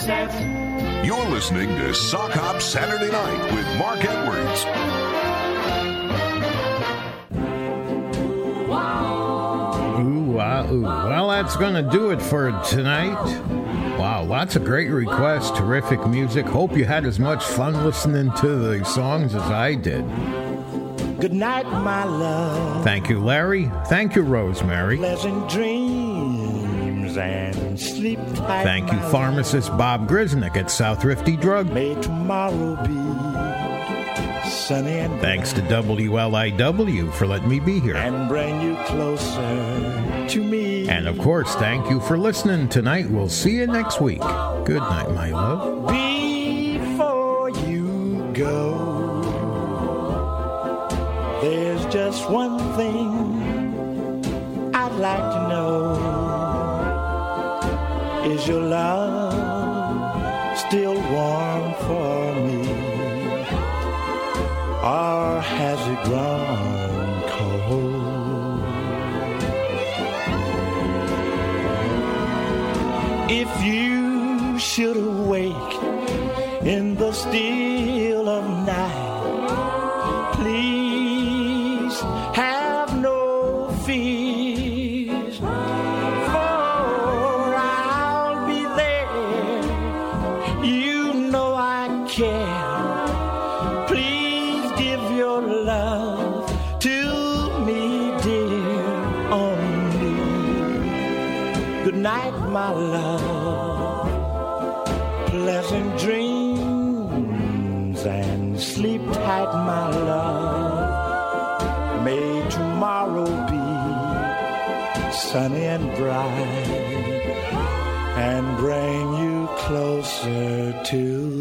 The. You're listening to Sock Hop Saturday Night with Mark Edwards. Ooh, wow, ooh. Well, that's going to do it for tonight. Wow, lots of great requests, terrific music. Hope you had as much fun listening to the songs as I did. Good night, my love. Thank you, Larry. Thank you, Rosemary. Pleasant dreams and sleep tight. Thank you, pharmacist Bob Grisnick at South Rifty Drug. May tomorrow be sunny and Thanks to WLIW for letting me be here. and bring you closer to me. And of course, thank you for listening tonight. We'll see you next week. Good night, my love. Before you go, there's just one thing I'd like to know. Is your love still warm for me? Or has it grown cold? If you should awake in the still sunny and bright and bring you closer to